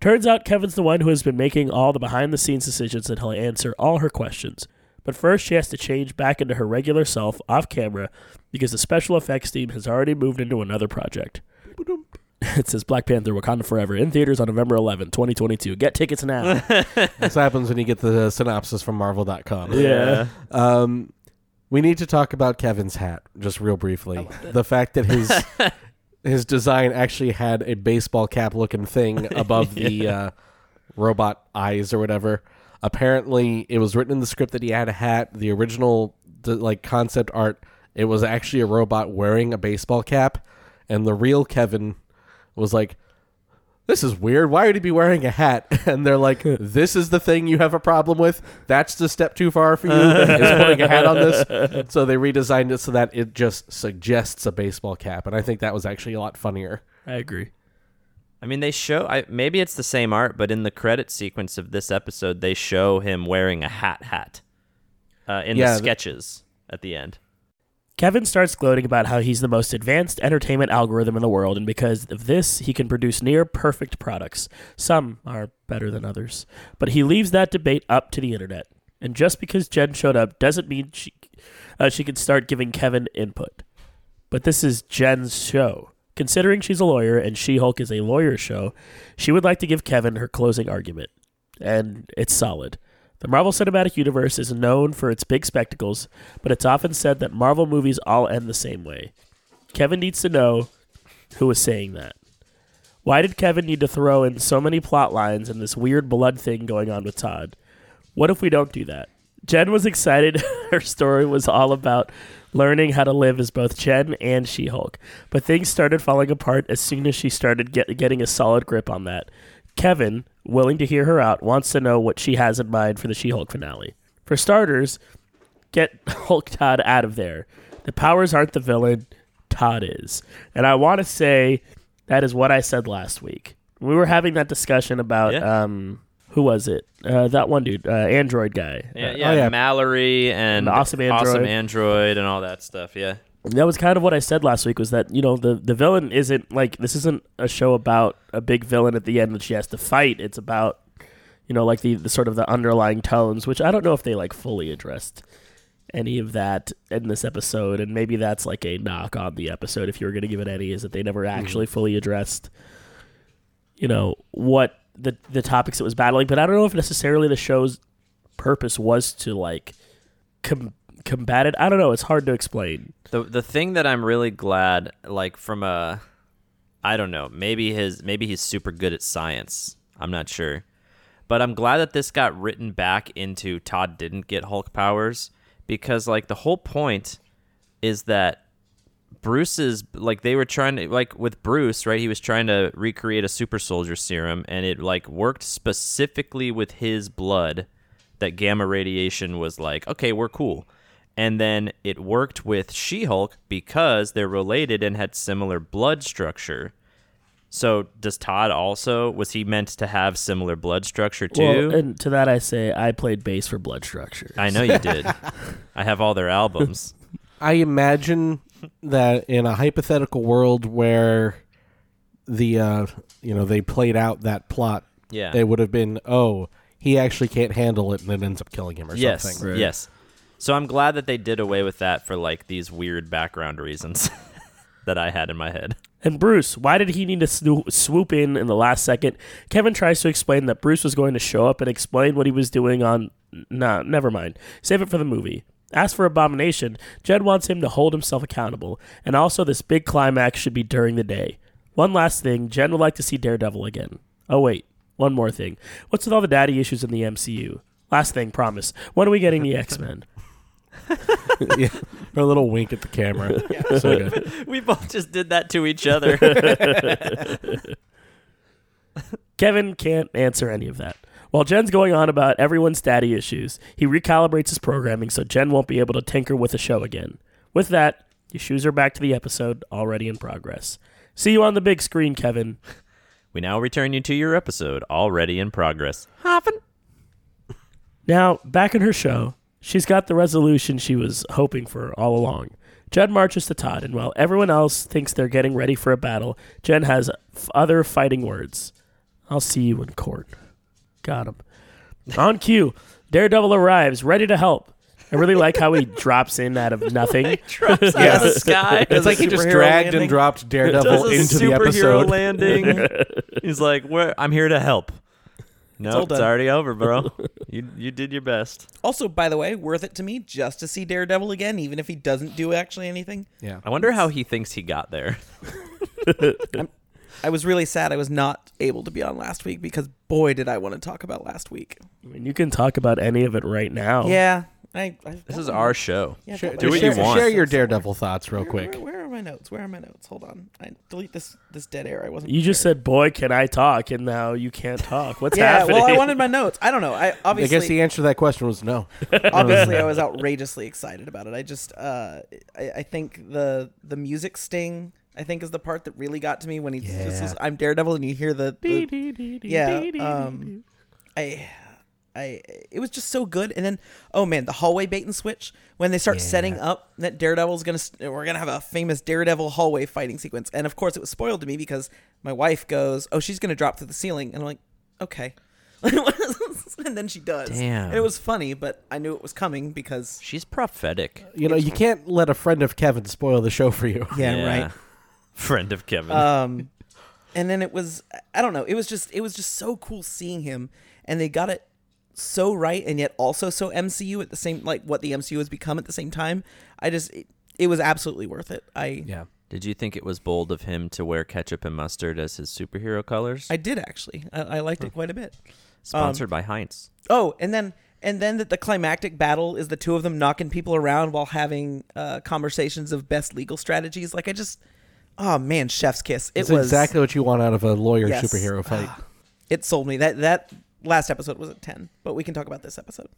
Turns out Kevin's the one who has been making all the behind the scenes decisions and he'll answer all her questions. But first, she has to change back into her regular self off camera because the special effects team has already moved into another project. It says Black Panther Wakanda Forever in theaters on November 11, 2022. Get tickets now. this happens when you get the synopsis from Marvel.com. yeah. Um, we need to talk about Kevin's hat just real briefly. The fact that his his design actually had a baseball cap looking thing above the uh, robot eyes or whatever. Apparently, it was written in the script that he had a hat. The original the, like concept art, it was actually a robot wearing a baseball cap, and the real Kevin was like, this is weird. Why would he be wearing a hat? And they're like, this is the thing you have a problem with. That's the step too far for you. is putting a hat on this. So they redesigned it so that it just suggests a baseball cap, and I think that was actually a lot funnier. I agree. I mean, they show. I, maybe it's the same art, but in the credit sequence of this episode, they show him wearing a hat. Hat uh, in Yeah, the th- sketches at the end. Kevin starts gloating about how he's the most advanced entertainment algorithm in the world, and because of this, he can produce near perfect products. Some are better than others. But he leaves that debate up to the internet. And just because Jen showed up doesn't mean she, uh, she can start giving Kevin input. But this is Jen's show. Considering she's a lawyer and She Hulk is a lawyer show, she would like to give Kevin her closing argument. And it's solid. The Marvel Cinematic Universe is known for its big spectacles, but it's often said that Marvel movies all end the same way. Kevin needs to know who is saying that. Why did Kevin need to throw in so many plot lines and this weird blood thing going on with Todd? What if we don't do that? Jen was excited. Her story was all about learning how to live as both Jen and She Hulk. But things started falling apart as soon as she started get, getting a solid grip on that. Kevin, willing to hear her out, wants to know what she has in mind for the She Hulk finale. For starters, get Hulk Todd out of there. The powers aren't the villain, Todd is. And I want to say that is what I said last week. We were having that discussion about Yeah. um who was it? Uh, that one dude, uh, Android guy. Yeah, Uh, yeah, yeah. Mallory and And Awesome Awesome Android. Android and all that stuff. Yeah. That was kind of what I said last week was that, you know, the, the villain isn't like this isn't a show about a big villain at the end that she has to fight. It's about you know, like the, the sort of the underlying tones, which I don't know if they like fully addressed any of that in this episode, and maybe that's like a knock on the episode if you were gonna give it any, is that they never mm-hmm. actually fully addressed you know, what the the topics it was battling. But I don't know if necessarily the show's purpose was to like com- combat it. I don't know, it's hard to explain. The the thing that I'm really glad, like from a, I don't know, maybe his maybe he's super good at science. I'm not sure, but I'm glad that this got written back into Todd didn't get Hulk powers because like the whole point is that Bruce's like they were trying to like with Bruce, right? He was trying to recreate a super soldier serum and it like worked specifically with his blood that gamma radiation was like, okay, we're cool. And then it worked with She-Hulk because they're related and had similar blood structure. So does Todd also was he meant to have similar blood structure too? Well, and to that I say I played bass for blood structure. I know you did. I have all their albums. I imagine that in a hypothetical world where the uh, you know they played out that plot, Yeah. they would have been oh he actually can't handle it and it ends up killing him or yes, something. yes. So I'm glad that they did away with that for like these weird background reasons that I had in my head. And Bruce, why did he need to swoop in in the last second? Kevin tries to explain that Bruce was going to show up and explain what he was doing on. Nah, never mind. Save it for the movie. As for Abomination, Jed wants him to hold himself accountable, and also this big climax should be during the day. One last thing, Jen would like to see Daredevil again. Oh, wait, one more thing. What's with all the daddy issues in the MCU? Last thing, promise. When are we getting the X Men? yeah, or a little wink at the camera. So good. we both just did that to each other. Kevin can't answer any of that. While Jen's going on about everyone's daddy issues, he recalibrates his programming so Jen won't be able to tinker with the show again. With that, he shoos her back to the episode already in progress. See you on the big screen, Kevin. we now return you to your episode already in progress. Now, back in her show, she's got the resolution she was hoping for all along. Jen marches to Todd, and while everyone else thinks they're getting ready for a battle, Jen has f- other fighting words. I'll see you in court. Got him. On cue, Daredevil arrives, ready to help. I really like how he drops in out of nothing. Drops out of the sky. It's like he just dragged landing. and dropped Does Daredevil a into the superhero episode. landing. He's like, "Where? I'm here to help." No, all it's, done. already over, bro. you you did your best. Also, by the way, worth it to me just to see Daredevil again, even if he doesn't do actually anything. Yeah. I wonder how he thinks he got there. I was really sad I was not able to be on last week because boy did I want to talk about last week. I mean, you can talk about any of it right now. Yeah, I. I This is our show. Yeah, Share, Do what share, you want. share your Daredevil thoughts real Where, quick. where, where are my notes? Where are my notes? Hold on. I delete this this dead air. I wasn't. You just said, "Boy, can I talk?" and now you can't talk. What's Yeah, happening? well, I wanted my notes. I don't know. I obviously. I guess the answer to that question was no. obviously, I was outrageously excited about it. I just, uh, I, I think the the music sting, I think, is the part that really got to me when he just says, "I'm Daredevil," and you hear the, the yeah. Um, I, I, it was just so good. And then, oh man, the hallway bait and switch when they start setting up that Daredevil's gonna, we're gonna have a famous Daredevil hallway fighting sequence. And of course, it was spoiled to me because my wife goes, "Oh, she's gonna drop through the ceiling," and I'm like, "Okay." and then she does. Damn. And it was funny, but I knew it was coming because She's prophetic. You know, you can't let a friend of Kevin spoil the show for you. yeah, right. Friend of Kevin. um and then it was i don't know it was just it was just so cool seeing him and they got it so right and yet also so mcu at the same like what the mcu has become at the same time i just it, it was absolutely worth it i Yeah. Did you think it was bold of him to wear ketchup and mustard as his superhero colors? i did actually i, I liked it quite a bit Sponsored by Heinz. oh and then and then that the climactic battle is the two of them knocking people around while having uh, conversations of best legal strategies like i just oh man chef's kiss it It's was exactly what you want out of a lawyer Yes. superhero fight. it sold me. That that last episode was at ten, but we can talk about this episode.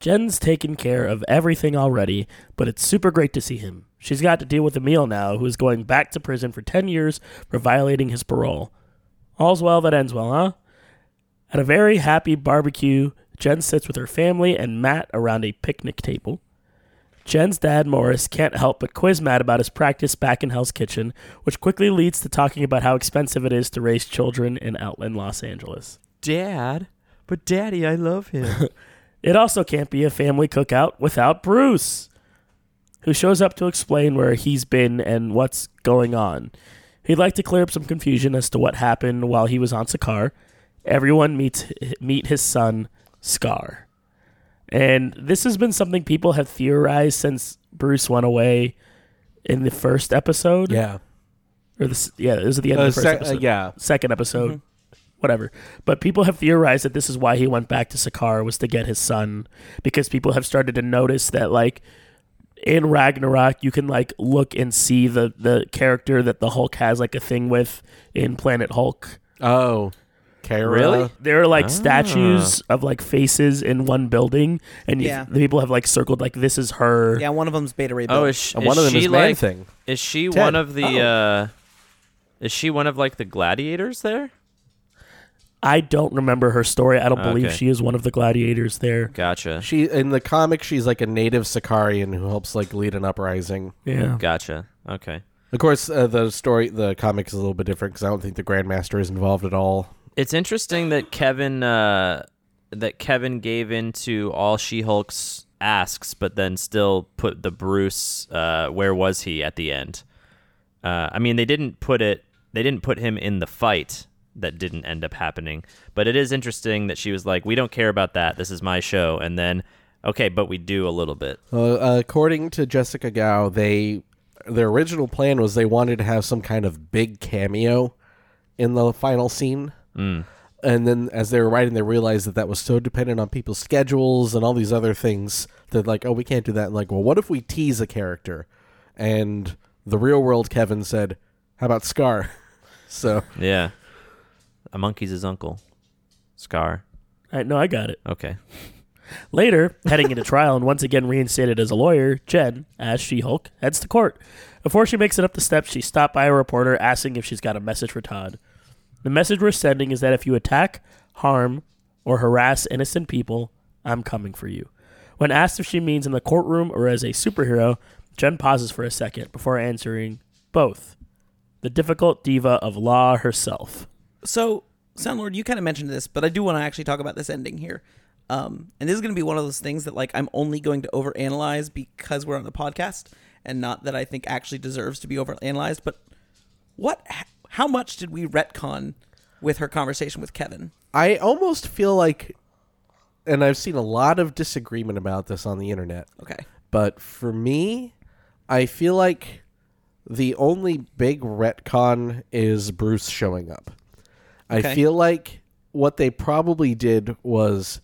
Jen's taken care of everything already, but it's super great to see him. She's got to deal with Emil now, who is going back to prison for 10 years for violating his parole. All's well that ends well, huh? At a very happy barbecue, Jen sits with her family and Matt around a picnic table. Jen's dad, Morris, can't help but quiz Matt about his practice back in Hell's Kitchen, which quickly leads to talking about how expensive it is to raise children in Outland, Los Angeles. Dad, but Daddy, I love him. It also can't be a family cookout without Bruce, who shows up to explain where he's been and what's going on. He'd like to clear up some confusion as to what happened while he was on Sakaar. Everyone meets meet his son, Skaar. And this has been something people have theorized since Bruce went away in the first episode. Yeah. Or the yeah, it was at the end Uh, of the first sec- uh, episode. yeah. Second episode. Whatever. But people have theorized that this is why he went back to Sakaar was to get his son because people have started to notice that like in Ragnarok you can like look and see the the character that the Hulk has like a thing with in Planet Hulk. Oh, Kara. Really? There are like Ah. statues of like faces in one building and Yeah. the people have like circled like this is her. Yeah, one of them's Beta Ray Bill. oh, is, sh- And is one of them she is Man like? Thing. Is she Ted. one of the? Oh. uh Is she one of like the gladiators there? I don't remember her story. I don't believe Okay. she is one of the gladiators there. Gotcha. She in the comic, she's like a native Sakaarian who helps like lead an uprising. Yeah. Gotcha. Okay. Of course, uh, the story, the comic is a little bit different because I don't think the Grandmaster is involved at all. It's interesting that Kevin uh, that Kevin gave into all She-Hulk's asks, but then still put the Bruce. Uh, where was he at the end? Uh, I mean, they didn't put it. They didn't put him in the fight. That didn't end up happening. But it is interesting that she was like, "We don't care about that. This is my show." And then, okay, but we do a little bit. Uh, according to Jessica Gao, they their original plan was they wanted to have some kind of big cameo in the final scene. Mm. And then as they were writing, they realized that that was so dependent on people's schedules and all these other things that like, oh, we can't do that. And like, well, what if we tease a character? And the real world Kevin said, "How about Skaar?" so Yeah, a monkey's his uncle. Skaar. I, no, I got it. Okay. Later, heading into trial and once again reinstated as a lawyer, Jen, as She Hulk, heads to court. Before she makes it up the steps, she's stopped by a reporter asking if she's got a message for Todd. The message we're sending is that if you attack, harm, or harass innocent people, I'm coming for you. When asked if she means in the courtroom or as a superhero, Jen pauses for a second before answering both. The difficult diva of law herself. So, Soundlord, you kind of mentioned this, but I do want to actually talk about this ending here. Um, and this is going to be one of those things that like I'm only going to overanalyze because we're on the podcast, and not that I think actually deserves to be overanalyzed. But what? How much did we retcon with her conversation with Kevin? I almost feel like, and I've seen a lot of disagreement about this on the internet. Okay. But for me, I feel like the only big retcon is Bruce showing up. I Okay. feel like what they probably did was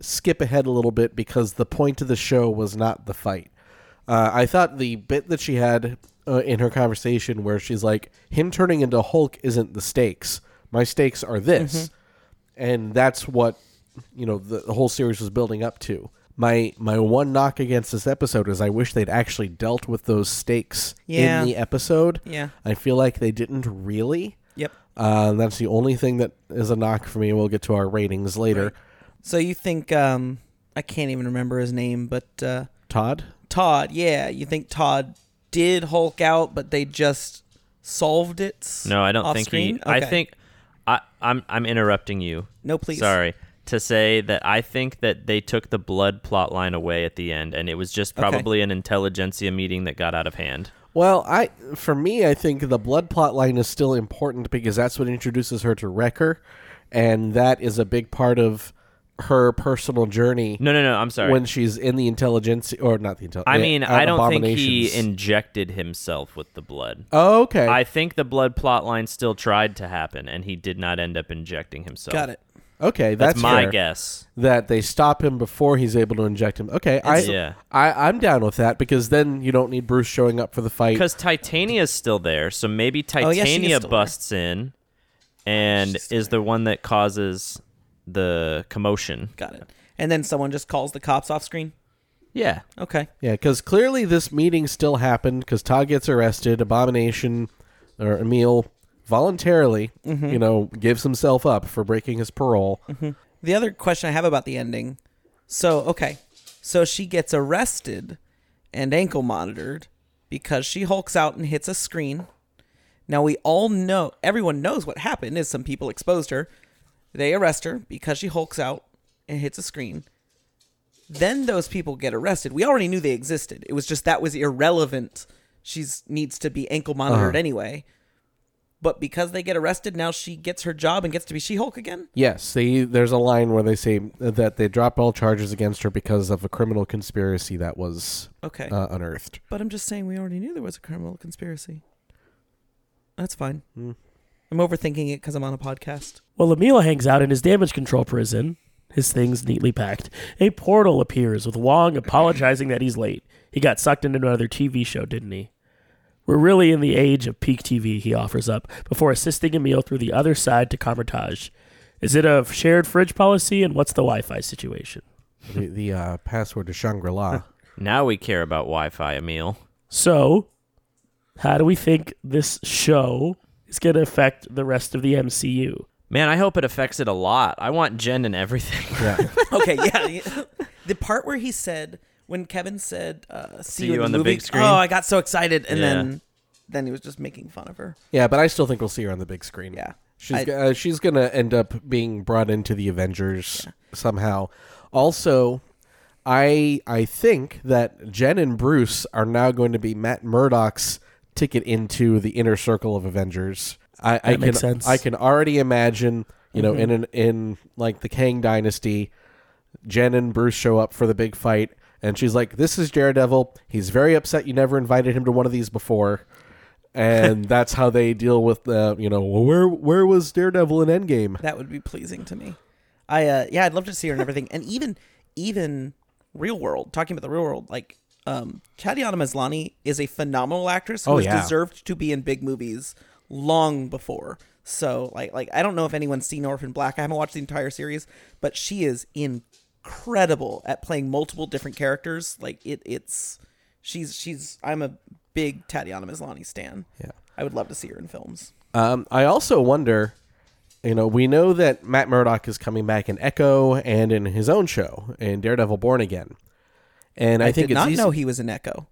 skip ahead a little bit because the point of the show was not the fight. Uh, I thought the bit that she had uh, in her conversation where she's like, him turning into Hulk isn't the stakes. My stakes are this. And that's what, you know, the, the whole series was building up to. My my one knock against this episode is I wish they'd actually dealt with those stakes Yeah. in the episode. Yeah. I feel like they didn't really. Yep. Uh, that's the only thing that is a knock for me. We'll get to our ratings later. So you think um, I can't even remember his name, but uh, Todd? Todd. Yeah, you think Todd did Hulk out, but they just solved it? No, I don't off think screen? he. I Okay. think I, I'm I'm interrupting you. No, please. Sorry to say that I think that they took the blood plot line away at the end, and it was just Okay. probably an Intelligencia meeting that got out of hand. Well, I for me, I think the blood plot line is still important because that's what introduces her to Wrecker, and that is a big part of her personal journey. No, no, no. I'm sorry. When she's in the intelligence, or not the intelligence. I mean, uh, I don't think he injected himself with the blood. Oh, okay. I think the blood plot line still tried to happen, and he did not end up injecting himself. Got it. Okay, That's, that's, my fair. guess. That they stop him before he's able to inject him. Okay, I, yeah. I, I'm down with that because then you don't need Bruce showing up for the fight. Because Titania's still there, so maybe Oh, yeah, she is Titania there. busts in, and is the one that causes the commotion. Got it. And then someone just calls the cops off screen. Yeah. Okay. Yeah, because clearly this meeting still happened because Todd gets arrested. Abomination or Emil voluntarily, mm-hmm. you know, gives himself up for breaking his parole. Mm-hmm. The other question I have about the ending. So, okay. So she gets arrested and ankle monitored because she hulks out and hits a screen. Now we all know, everyone knows what happened is some people exposed her. They arrest her because she hulks out and hits a screen. Then those people get arrested. We already knew they existed. It was just that was irrelevant. She's needs to be ankle monitored uh-huh. anyway. But because they get arrested, now she gets her job and gets to be She-Hulk again. Yes, they, there's a line where they say that they dropped all charges against her because of a criminal conspiracy that was Okay. uh, unearthed. But I'm just saying we already knew there was a criminal conspiracy. That's fine. Hmm. I'm overthinking it because I'm on a podcast. Well, Emil hangs out in his damage control prison, his things neatly packed, a portal appears with Wong apologizing that he's late. He got sucked into another TV show, didn't he? We're really in the age of peak TV, he offers up, before assisting Emil through the other side to Kamar-Taj. Is it a shared fridge policy, and what's the Wi Fi situation? The, the uh, password to Shangri La. Now we care about Wi-Fi, Emil. So, how do we think this show is going to affect the rest of the MCU? Man, I hope it affects it a lot. I want Jen and everything. yeah. Okay, yeah. the part where he said when Kevin said, uh, "See, you in on the movie," big screen? Oh, I got so excited, and Yeah. then then he was just making fun of her. Yeah, but I still think we'll see her on the big screen. Yeah. She's I- g- uh, she's gonna end up being brought into the Avengers somehow. Also, I I think that Jen and Bruce are now going to be Matt Murdock's ticket into the inner circle of Avengers. I, I That can makes sense. I can already imagine you know in an in like the Kang Dynasty, Jen and Bruce show up for the big fight. And she's like, "This is Daredevil. He's very upset you never invited him to one of these before." and that's how they deal with the you know well, where where was Daredevil in Endgame? That would be pleasing to me. I uh yeah, I'd love to see her and everything. And even even real world, talking about the real world, like um Tatiana Maslany is a phenomenal actress who Oh, has yeah. deserved to be in big movies long before. So like like I don't know if anyone's seen Orphan Black. I haven't watched the entire series, but she is incredible at playing multiple different characters. Like it it's she's she's I'm a big Tatiana Maslany stan. Yeah. I would love to see her in films. Um, I also wonder, you know, we know that Matt Murdock is coming back in Echo and in his own show in Daredevil Born Again, and I, I, think did it's not easy- know he was in Echo.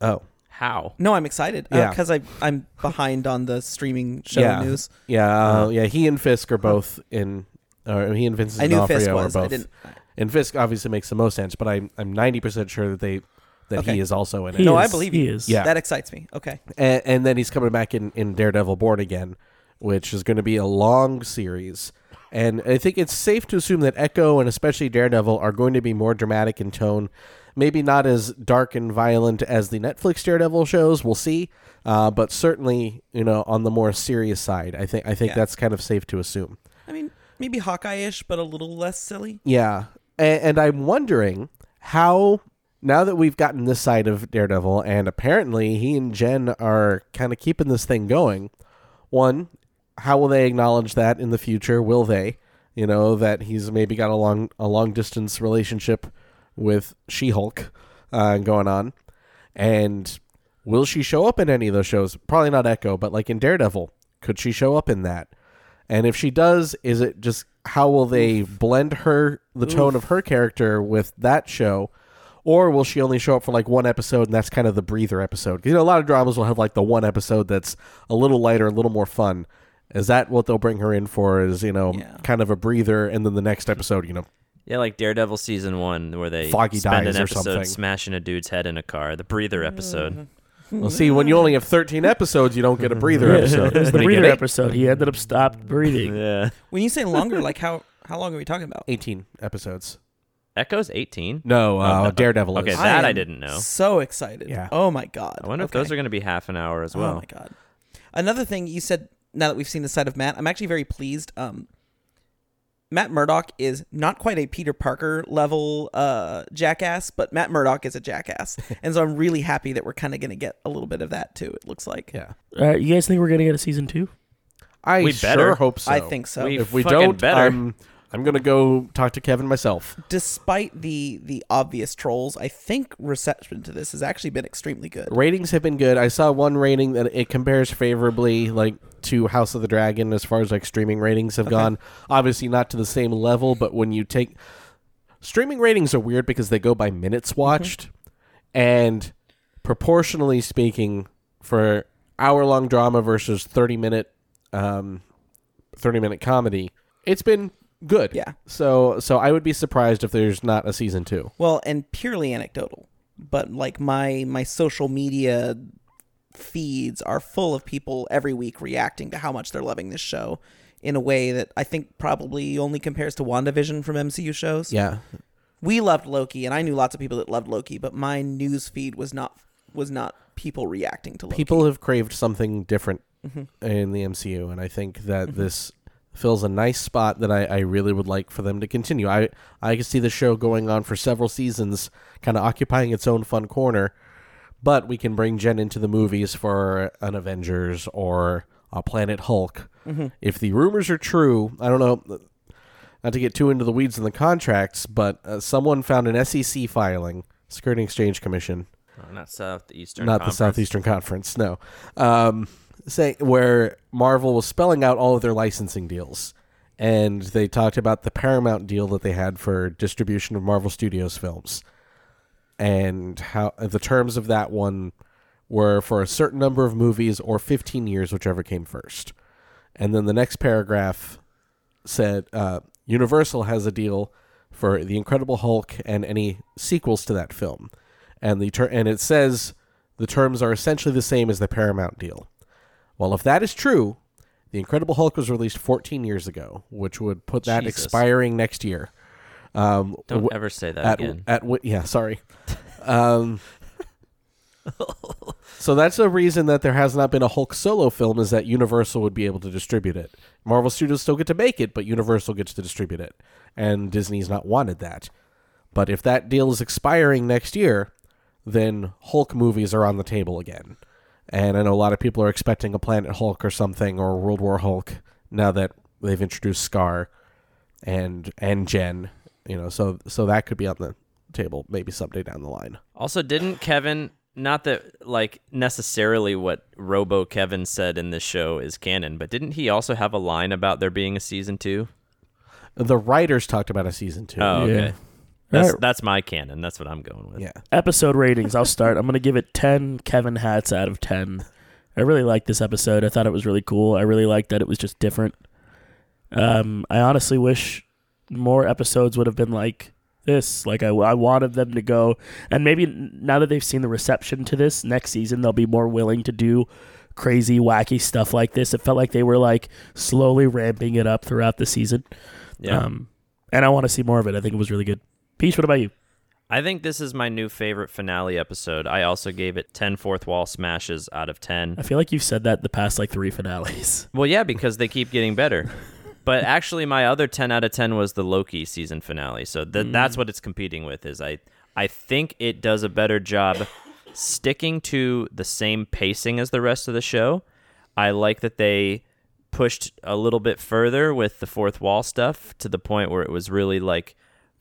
Oh, How? No, I'm excited. Yeah. because I I'm behind on the streaming show yeah, news. yeah, uh, yeah. He and Fisk are both in. Or he and Vincent I knew D'Onofrio Fisk are was. I both. didn't. And Fisk obviously makes the most sense, but I'm I'm ninety percent sure that they that Okay. he is also in it. He No, I is. believe He you. is. Yeah. that excites me. Okay, and, and then he's coming back in, in Daredevil Born Again, which is going to be a long series. And I think it's safe to assume that Echo and especially Daredevil are going to be more dramatic in tone. Maybe not as dark and violent as the Netflix Daredevil shows. We'll see, uh, but certainly, you know, on the more serious side, I think I think Yeah. that's kind of safe to assume. I mean maybe Hawkeye-ish, but a little less silly. Yeah, and, and I'm wondering how now that we've gotten this side of Daredevil, and apparently he and Jen are kind of keeping this thing going. One, how will they acknowledge that in the future? Will they, you know, that he's maybe got a long a long distance relationship with She Hulk uh, going on, and will she show up in any of those shows? Probably not Echo, but like in Daredevil, could she show up in that? And if she does, is it just how will they blend her the tone of her character with that show? Or will she only show up for like one episode and that's kind of the breather episode? 'Cause, you know, a lot of dramas will have like the one episode that's a little lighter, a little more fun. Is that what they'll bring her in for? Is, you know, Yeah. kind of a breather and then the next episode, you know, Yeah, like Daredevil season one, where they Foggy spend dies an or episode something. smashing a dude's head in a car. The breather episode. Mm-hmm. Well, see, when you only have 13 episodes, you don't get a breather episode. it was the When you get breather episode. He ended up stopped breathing. Yeah. When you say longer, like how how long are we talking about? 18 episodes. Echo's 18. No, uh, Okay. Daredevil Okay, is. that I am didn't know. So excited. Yeah. Oh my god. I wonder if those are going to be half an hour as well. Oh my god. Another thing you said now that we've seen the side of Matt, I'm actually very pleased. Um, Matt Murdock is not quite a Peter Parker level uh, jackass, but Matt Murdock is a jackass, and so I'm really happy that we're kind of going to get a little bit of that too. It looks like. Yeah. Uh, you guys think we're gonna get a season two? I We sure better. hope so. I think so. We if we don't, better. I'm I'm gonna go talk to Kevin myself. Despite the the obvious trolls, I think reception to this has actually been extremely good. Ratings have been good. I saw one rating that it compares favorably, like to House of the Dragon, as far as like streaming ratings have gone. Obviously, not to the same level, but when you take streaming ratings are weird because they go by minutes watched, and proportionally speaking, for hour long drama versus thirty minute, um, thirty minute comedy, it's been good. Yeah. So so I would be surprised if there's not a season two. Well, and purely anecdotal, but like my my social media feeds are full of people every week reacting to how much they're loving this show in a way that I think probably only compares to WandaVision from MCU shows. Yeah. We loved Loki and I knew lots of people that loved Loki, but my news feed was not was not people reacting to Loki. people have craved something different Mm-hmm. in the MCU, and I think that this fills a nice spot that I, I really would like for them to continue. I I could see the show going on for several seasons, kind of occupying its own fun corner, but we can bring Jen into the movies for an Avengers or a Planet Hulk. Mm-hmm. If the rumors are true, I don't know. Not to get too into the weeds in the contracts, but uh, someone found an SEC filing, Security Exchange Commission, Oh, not Southeastern. not Conference. the Southeastern Conference, no. Um, say where Marvel was spelling out all of their licensing deals, and they talked about the Paramount deal that they had for distribution of Marvel Studios films, and how the terms of that one were for a certain number of movies or 15 years, whichever came first. And then the next paragraph said uh, Universal has a deal for The Incredible Hulk and any sequels to that film, and the ter- and it says the terms are essentially the same as the Paramount deal. Well, if that is true, The Incredible Hulk was released 14 years ago, which would put that Jesus. expiring next year. Um, Don't w- ever say that at again. at wi- yeah, sorry. Um, so that's the reason that there has not been a Hulk solo film is that Universal would be able to distribute it. Marvel Studios still get to make it, but Universal gets to distribute it, and Disney's not wanted that. But if that deal is expiring next year, then Hulk movies are on the table again. And I know a lot of people are expecting a Planet Hulk or something or a World War Hulk now that they've introduced Skaar and and Jen, you know, so so that could be on the table maybe someday down the line. Also, didn't Kevin? Not that like necessarily what Robo Kevin said in this show is canon, but didn't he also have a line about there being a season two? The writers talked about a season 2. Oh, Yeah. Okay. That's Alright. that's my canon. That's what I'm going with. Yeah. episode ratings i'll start i'm going to give it 10 kevin hats out of 10 i really liked this episode i thought it was really cool i really liked that it was just different um, i honestly wish more episodes would have been like this like I, I wanted them to go and maybe now that they've seen the reception to this next season they'll be more willing to do crazy wacky stuff like this it felt like they were like slowly ramping it up throughout the season Yeah. um, and i want to see more of it i think it was really good peach what about you I think this is my new favorite finale episode. I also gave it 10 fourth wall smashes out of 10. I feel like you've said that the past like three finales. Well, yeah, because they keep getting better. But actually, my other 10 out of 10 was the Loki season finale. So th- mm. that's what it's competing with. Is I I think it does a better job sticking to the same pacing as the rest of the show. I like that they pushed a little bit further with the fourth wall stuff to the point where it was really like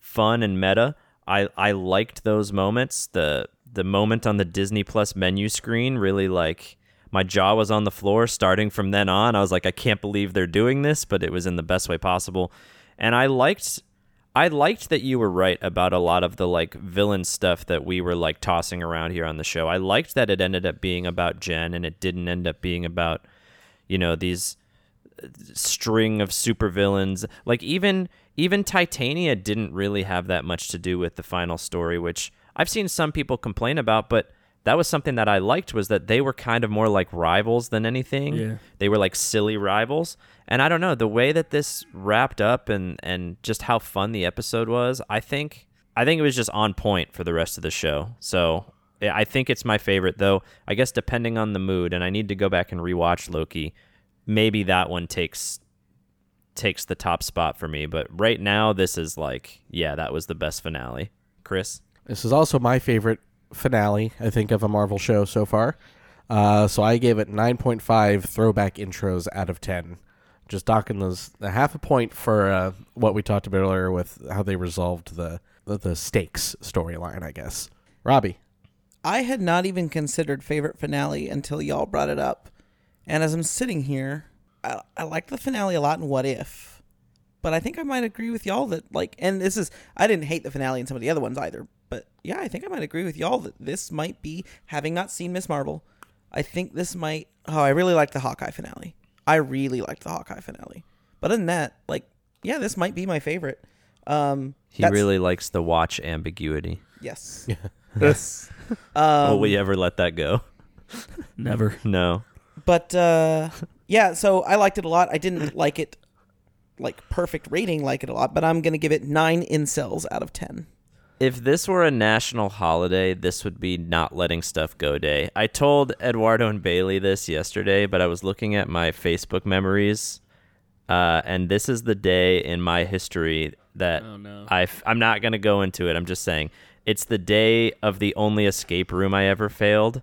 fun and meta. I I liked those moments. The the moment on the Disney Plus menu screen really like my jaw was on the floor starting from then on. I was like I can't believe they're doing this, but it was in the best way possible. And I liked I liked that you were right about a lot of the like villain stuff that we were like tossing around here on the show. I liked that it ended up being about Jen and it didn't end up being about you know these string of supervillains. Like even even Titania didn't really have that much to do with the final story, which I've seen some people complain about, but that was something that I liked was that they were kind of more like rivals than anything. Yeah. They were like silly rivals. And I don't know, the way that this wrapped up and and just how fun the episode was, I think I think it was just on point for the rest of the show. So I think it's my favorite though. I guess depending on the mood, and I need to go back and rewatch Loki. Maybe that one takes takes the top spot for me. But right now, this is like, yeah, that was the best finale. Chris, This is also my favorite finale, I think, of a Marvel show so far. Uh, so I gave it 9.5 throwback intros out of 10. Just docking those a half a point for uh, what we talked about earlier with how they resolved the the, the stakes storyline. I guess. Robbie, I had not even considered favorite finale until y'all brought it up. And as I'm sitting here, I, I liked the finale a lot in What If. But I think I might agree with y'all that, like, and this is, I didn't hate the finale in some of the other ones either. But yeah, I think I might agree with y'all that this might be, having not seen Miss Marvel, I think this might, oh, I really like the Hawkeye finale. I really liked the Hawkeye finale. But other than that, like, yeah, this might be my favorite. Um, He really likes the watch ambiguity. yes, yes. Um, Will we ever let that go? Never. No. But uh, yeah, so I liked it a lot. I didn't like it like perfect rating, like it a lot, but I'm gonna give it nine incels out of ten. If this were a national holiday, this would be not letting stuff go day. I told Eduardo and Bailey this yesterday, but I was looking at my Facebook memories, uh, and this is the day in my history that Oh, no. I am not going to go into it. I'm just saying it's the day of the only escape room I ever failed.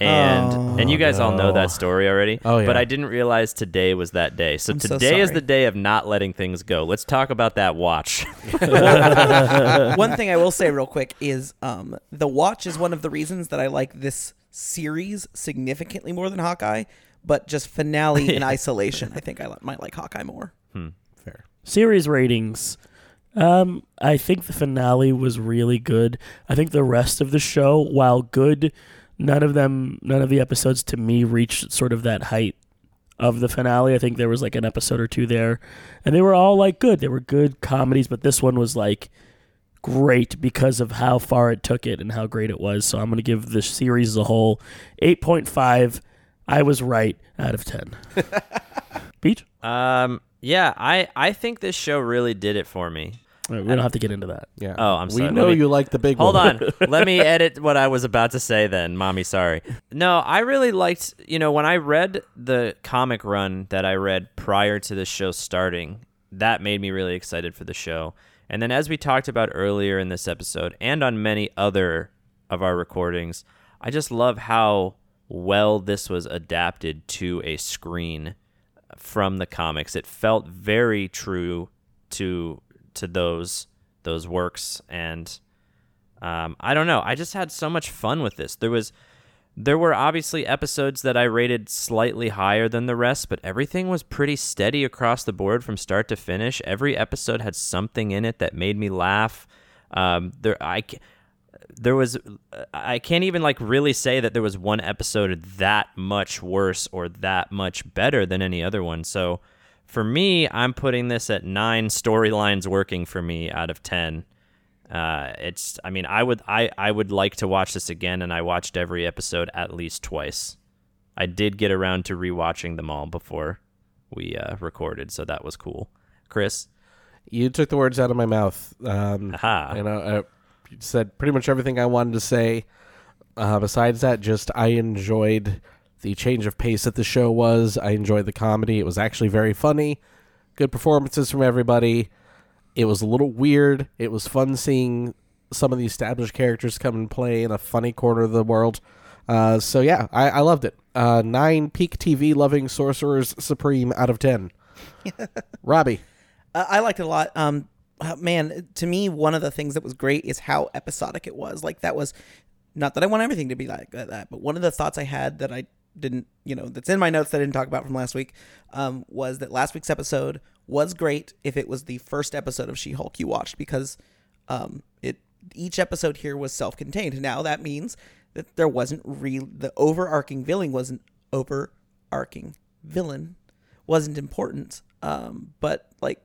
And and you guys all know that story already. Oh, yeah. But. I didn't realize today was that day. So I'm so today is the day of not letting things go. Let's talk about that watch. One thing I will say real quick is um, the watch is one of the reasons that I like this series significantly more than Hawkeye, but just finale in isolation, I think I might like Hawkeye more. fair. Series ratings. Um, I think the finale was really good. I think the rest of the show, while good, none of them, none of the episodes to me reached sort of that height of the finale. I think there was like an episode or two there, and they were all like good. They were good comedies, but this one was like great because of how far it took it and how great it was. So I'm gonna give the series as a whole eight point five. I was right out of ten. Peach. Um, yeah, I I think this show really did it for me. All right, we don't have to get into that. Yeah. Oh, I'm sorry. We know me- you like the big Hold one. on. Let me edit what I was about to say then, mommy. Sorry. No, I really liked, you know, when I read the comic run that I read prior to the show starting, that made me really excited for the show. And then, as we talked about earlier in this episode and on many other of our recordings, I just love how well this was adapted to a screen from the comics. It felt very true to to those those works and um, I don't know. I just had so much fun with this. There was there were obviously episodes that I rated slightly higher than the rest, but everything was pretty steady across the board from start to finish. Every episode had something in it that made me laugh. Um, there I there was I can't even like really say that there was one episode that much worse or that much better than any other one. So for me, I'm putting this at nine storylines working for me out of ten. Uh, it's I mean I would I I would like to watch this again, and I watched every episode at least twice. I did get around to rewatching them all before we uh, recorded, so that was cool. Chris, You took the words out of my mouth. Um, Aha. And uh, uh, you said pretty much everything I wanted to say. Uh, besides that, just I enjoyed the change of pace that the show was. I enjoyed the comedy. It was actually very funny. Good performances from everybody. It was a little weird. It was fun seeing some of the established characters come and play in a funny corner of the world. Uh, so yeah, I, I loved it. Uh, nine peak TV loving sorcerers supreme out of ten. Robbie. Uh, I liked it a lot. Um, uh, man, to me, one of the things that was great is how episodic it was. Like that was not that I want everything to be like that, but one of the thoughts I had that I didn't, you know, that's in my notes that I didn't talk about from last week, um, was that last week's episode was great if it was the first episode of She-Hulk you watched because, um, it each episode here was self-contained. Now that means that there wasn't real the overarching villain wasn't overarching villain wasn't important. Um, but like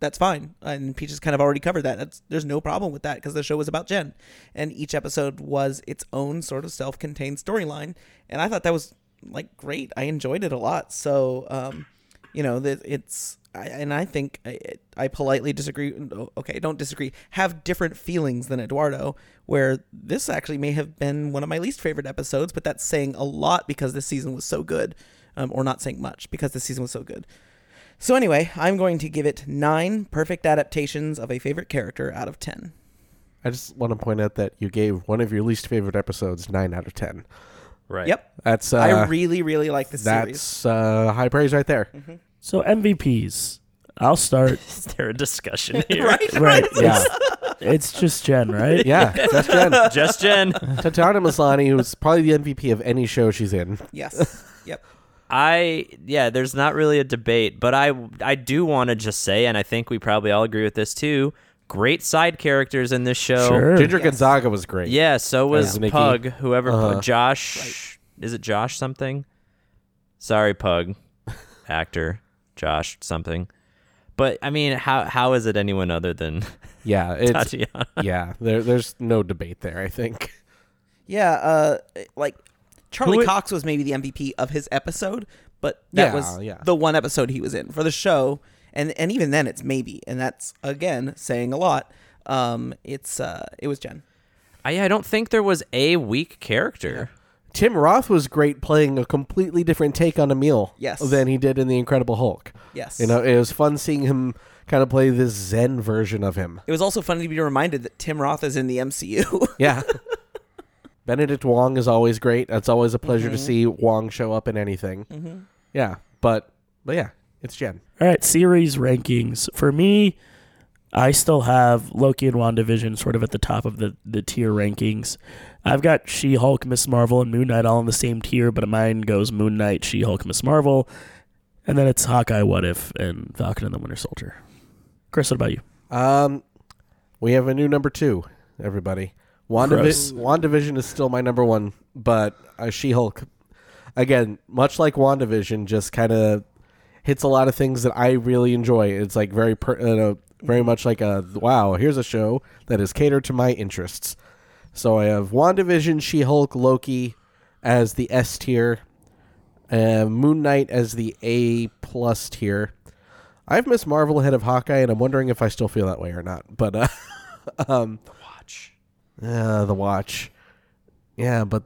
that's fine. And Peaches kind of already covered that. That's there's no problem with that because the show was about Jen, and each episode was its own sort of self-contained storyline. And I thought that was like great. I enjoyed it a lot. So, um, you know, that it's I, and I think I, I politely disagree. Okay, don't disagree. Have different feelings than Eduardo, where this actually may have been one of my least favorite episodes, but that's saying a lot because this season was so good, um, or not saying much because this season was so good. So anyway, I'm going to give it nine perfect adaptations of a favorite character out of ten. I just want to point out that you gave one of your least favorite episodes nine out of ten. Right? Yep, That's uh, I really, really like this that's series. uh, high praise right there. So MVPs. I'll start. Is there a discussion here? right? right. Yeah. It's just Jen, right? Yeah, just Jen. Just Jen. Tatiana Maslany, who's probably the MVP of any show she's in. Yes. Yep. I yeah, there's not really a debate, but I I do want to just say, and I think we probably all agree with this too. Great side characters in this show. Sure. Ginger Gonzaga was great. Yeah, so was As Nikki. Pug. Whoever Uh-huh. Josh is it Josh something? Sorry, Pug, actor Josh something. But I mean, how how is it anyone other than Yeah, it's Tatiana? yeah. There, there's no debate there. I think. Yeah, uh, like Charlie Who it- Cox was maybe the MVP of his episode, but that Yeah, was yeah. the one episode he was in for the show, and and even then it's maybe, and that's again saying a lot. Um, it's uh, it was Jen. I I don't think there was a weak character. Tim Roth was great playing a completely different take on Emil Yes. than he did in The Incredible Hulk. Yes, You know, it was fun seeing him kind of play this Zen version of him. it was also funny to be reminded that Tim Roth is in the MCU. Yeah. Benedict Wong is always great. It's always a pleasure Mm-hmm. to see Wong show up in anything. Yeah, but but yeah, it's Jen. All right, series rankings. For me, I still have Loki and WandaVision sort of at the top of the, the tier rankings. I've got She Hulk, Miss Marvel, and Moon Knight all in the same tier, but mine goes Moon Knight, She Hulk, Miss Marvel, and then it's Hawkeye, What If, and Falcon and the Winter Soldier. Chris, what about you? Um, we have a new number two, everybody. WandaVision, WandaVision is still my number one, but uh, She Hulk, again, much like WandaVision, just kind of hits a lot of things that I really enjoy. It's like very, per, uh, very much like a wow. Here's a show that is catered to my interests. So I have WandaVision, She Hulk, Loki as the S tier, uh, Moon Knight as the A plus tier. I have Ms. Marvel ahead of Hawkeye, and I'm wondering if I still feel that way or not. But uh, um, the watch, uh, the watch, yeah. But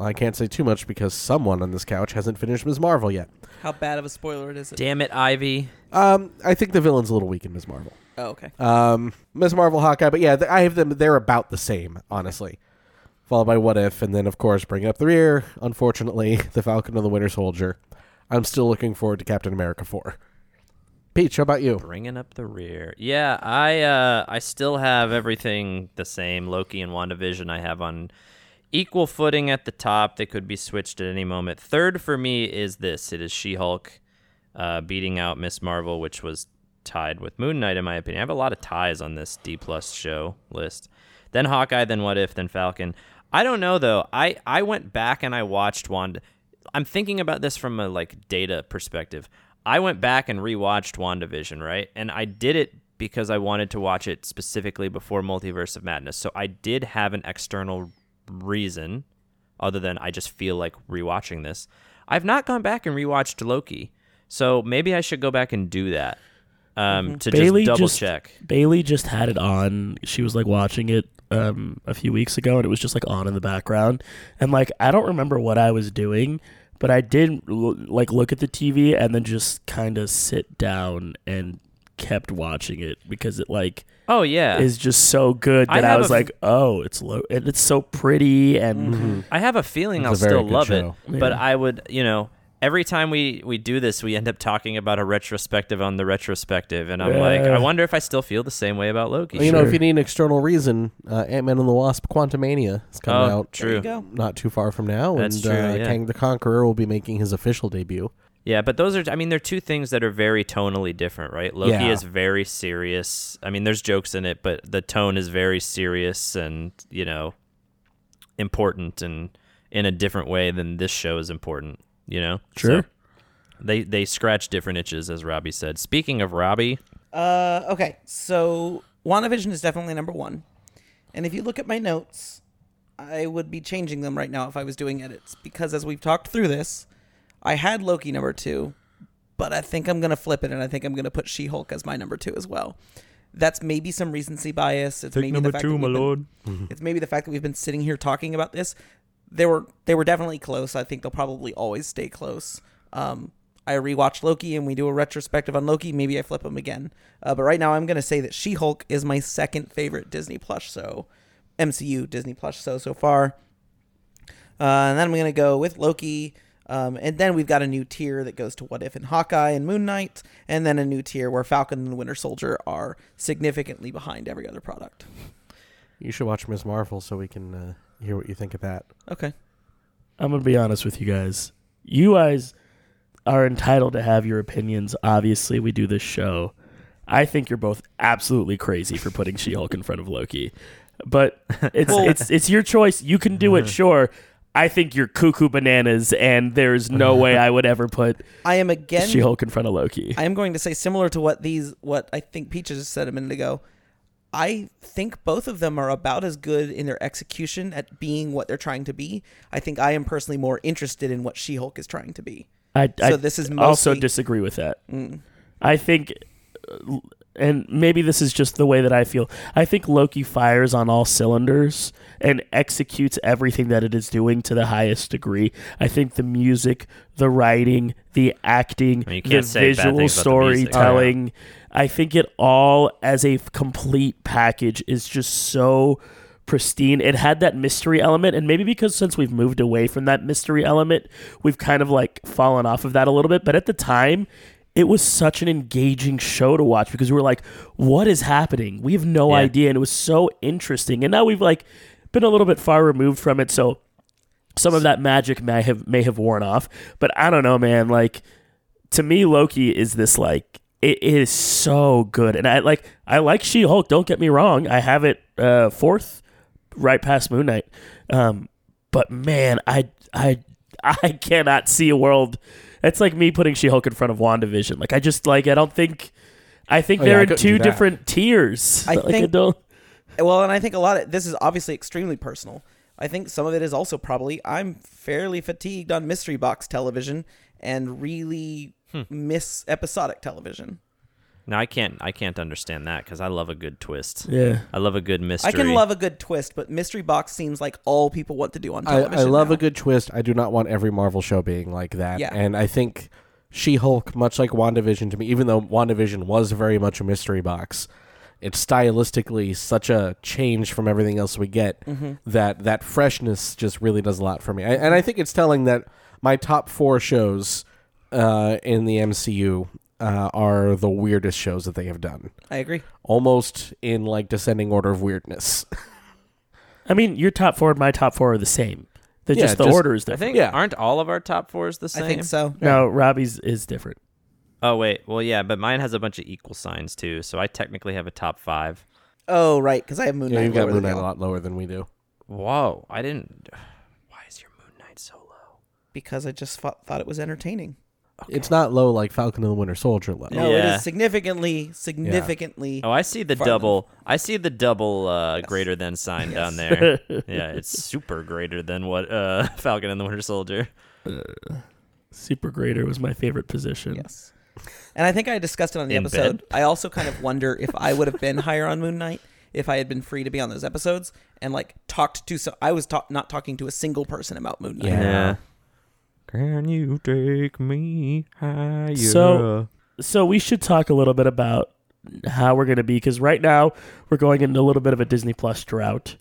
I can't say too much because someone on this couch hasn't finished Ms. Marvel yet. How bad of a spoiler it is? It? Damn it, Ivy. Um, I think the villain's a little weak in Ms. Marvel. Oh, okay. Um, Miss Marvel, Hawkeye, but yeah, th- I have them. They're about the same, honestly. Followed by What If, and then of course bringing up the rear. Unfortunately, the Falcon and the Winter Soldier. I'm still looking forward to Captain America four. Peach, how about you? Bringing up the rear. Yeah, I uh I still have everything the same. Loki and WandaVision I have on equal footing at the top. They could be switched at any moment. Third for me is this. It is She-Hulk uh, beating out Miss Marvel, which was tied with Moon Knight in my opinion. I have a lot of ties on this D plus show list. Then Hawkeye, then What If, then Falcon. I don't know though. I I went back and I watched Wanda. I'm thinking about this from a like data perspective. I went back and rewatched WandaVision, right? And I did it because I wanted to watch it specifically before Multiverse of Madness. So I did have an external reason other than I just feel like rewatching this. I've not gone back and rewatched Loki. So maybe I should go back and do that. Um, to Bailey just double just- check. Bailey just had it on. She was like watching it um, a few weeks ago, and it was just like on in the background. And like I don't remember what I was doing, but I did l- like look at the TV and then just kind of sit down and kept watching it because it like Oh yeah. is just so good that I, have was a f- like, oh, it's low and it's so pretty and I have a feeling It's I'll a still love show. it, but I would, you know, every time we we do this, we end up talking about a retrospective on the retrospective, and I'm like, I wonder if I still feel the same way about Loki. Well, you know, if you need an external reason, uh, Ant Man and the Wasp: Quantumania is coming Oh, out true. go. not too far from now, That's and true, uh, yeah. Kang the Conqueror will be making his official debut. Yeah, but those are, I mean, they're two things that are very tonally different, right? Loki Yeah. is very serious. I mean, there's jokes in it, but the tone is very serious and, you know, important and in a different way than this show is important, you know? Sure. So they, they scratch different itches, as Robbie said. Speaking of Robbie, Uh, okay, so WandaVision is definitely number one. And if you look at my notes, I would be changing them right now if I was doing edits because as we've talked through this, I had Loki number two, but I think I'm gonna flip it and I think I'm gonna put She-Hulk as my number two as well. That's maybe some recency bias. It's maybe the fact that we've been- It's maybe the fact that we've been sitting here talking about this. They were they were definitely close. I think they'll probably always stay close. Um, I rewatch Loki and we do a retrospective on Loki. Maybe I flip them again. Uh, but right now, I'm gonna say that She Hulk is my second favorite Disney Plus. show, MCU Disney Plus. show so far. Uh, and then I'm gonna go with Loki, Um, and then we've got a new tier that goes to What If and Hawkeye and Moon Knight, and then a new tier where Falcon and the Winter Soldier are significantly behind every other product. You should watch Ms. Marvel so we can uh, hear what you think of that. Okay. I'm gonna be honest with you guys. You guys are entitled to have your opinions. Obviously, we do this show. I think you're both absolutely crazy for putting She-Hulk in front of Loki, but it's Well- it's it's your choice. You can do it, sure. I think you're cuckoo bananas, and there's no way I would ever put I am again. She-Hulk in front of Loki. I am going to say similar to what these what I think Peaches just said a minute ago. I think both of them are about as good in their execution at being what they're trying to be. I think I am personally more interested in what She-Hulk is trying to be. I, So I this is also disagree with that. Mm. I think, uh, and maybe this is just the way that I feel. I think Loki fires on all cylinders and executes everything that it is doing to the highest degree. I think the music, the writing, the acting, I mean, the can't say bad visual things about the music. storytelling. I think it all as a complete package is just so pristine. It had that mystery element, and maybe because since we've moved away from that mystery element, we've kind of like fallen off of that a little bit. But at the time, it was such an engaging show to watch because we were like, "What is happening? We have no Yeah. idea," and it was so interesting. And now we've like been a little bit far removed from it, so some of that magic may have may have worn off. But I don't know, man. Like to me, Loki is this like it is so good, and I like I like She Hulk. Don't get me wrong, I have it uh, fourth, right past Moon Knight. Um, but man, I I I cannot see a world. It's like me putting She Hulk in front of WandaVision. Like I just like I don't think. I think Oh, they're I in two different tiers. I Like, think- don't. Well, and I think a lot of this is obviously extremely personal. I think some of it is also probably I'm fairly fatigued on mystery box television and really hmm. miss episodic television. No, I can't. I can't understand that because I love a good twist. Yeah. I love a good mystery. I can love a good twist, but mystery box seems like all people want to do on I, television. I love now. a good twist. I do not want every Marvel show being like that. Yeah. And I think She Hulk, much like WandaVision to me, even though WandaVision was very much a mystery box, it's stylistically such a change from everything else we get Mm-hmm. that that freshness just really does a lot for me. I, and I think it's telling that my top four shows uh, in the MCU uh, are the weirdest shows that they have done. I agree. Almost in like descending order of weirdness. I mean, your top four and my top four are the same. They're Yeah, just the just- order is I different. think Yeah. aren't all of our top fours the same? I think so. No, Robbie's is different. Oh wait, well yeah, but mine has a bunch of equal signs too, so I technically have a top five. Oh, right, because I have Moon yeah, Knight. you've got lower Moon than Knight a y'all. lot lower than we do. Whoa, I didn't. Why is your Moon Knight so low? because I just thought, thought it was entertaining. It's not low like Falcon and the Winter Soldier low. No, it Yeah. is significantly, significantly. Oh, I see the Far double. I see the double uh, greater than sign down there. yeah, it's super greater than what uh, Falcon and the Winter Soldier. Super grader was my favorite position. Yes. And I think I discussed it on the In episode. bed? I also kind of wonder if I would have been higher on Moon Knight if I had been free to be on those episodes and like talked to so I was ta- not talking to a single person about Moon Knight. Yeah. Can you take me higher? So- So we should talk a little bit about how we're going to be because right now we're going into a little bit of a Disney Plus drought.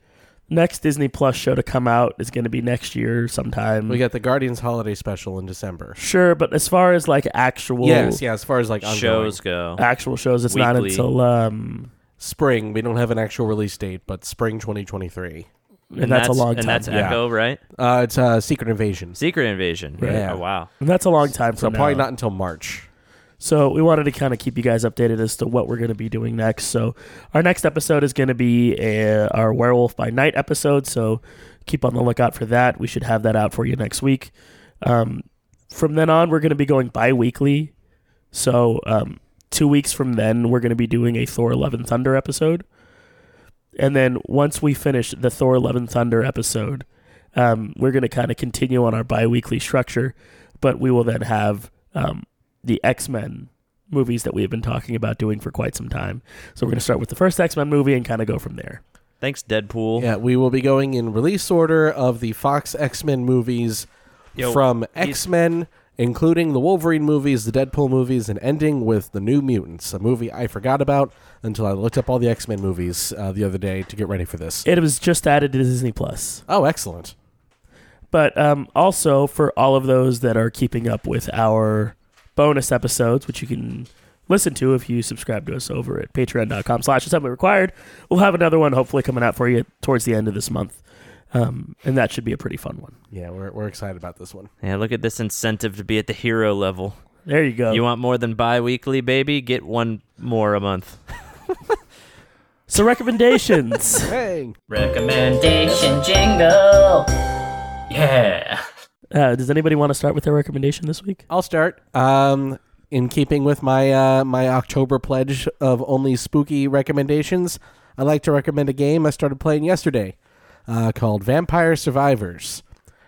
Next Disney Plus show to come out is going to be next year sometime. We got the Guardians holiday special in December. sure, but as far as like actual Yes, yeah. As far as like ongoing. shows go. actual shows, it's not Weekly. until um, spring, we don't have an actual release date, but spring 2023. And, that's, a long time. And that's Yeah. Echo, right? Uh, it's uh, Secret Invasion, Secret Invasion. Yeah. Oh wow. and that's a long time so from probably now. not until March. So we wanted to kind of keep you guys updated as to what we're going to be doing next. So our next episode is going to be a, our Werewolf by Night episode. So keep on the lookout for that. We should have that out for you next week. Um, from then on, we're going to be going bi-weekly. So um, two weeks from then, we're going to be doing a Thor: Love and Thunder episode. And then once we finish the Thor: Love and Thunder episode, um, we're going to kind of continue on our bi-weekly structure, but we will then have um, the X Men movies that we have been talking about doing for quite some time. So we're going to start with the first X Men movie and kind of go from there. Thanks, Deadpool. Yeah, we will be going in release order of the Fox X Men movies Yo, from X Men, including the Wolverine movies, the Deadpool movies, and ending with the New Mutants, a movie I forgot about until I looked up all the X Men movies uh, the other day to get ready for this. It was just added to Disney Plus. Oh, excellent. But um, also for all of those that are keeping up with our bonus episodes, which you can listen to if you subscribe to us over at patreon.com slash assembly required, we'll have another one hopefully coming out for you towards the end of this month. Um, and that should be a pretty fun one. Yeah, we're we're excited about this one. Yeah, look at this incentive to be at the hero level. There you go. You want more than bi-weekly, baby? Get one more a month. so recommendations. Hey, Recommendation jingle. Yeah. uh, does anybody want to start with their recommendation this week? I'll start. Um, in keeping with my uh, my October pledge of only spooky recommendations, I'd like to recommend a game I started playing yesterday uh, called Vampire Survivors.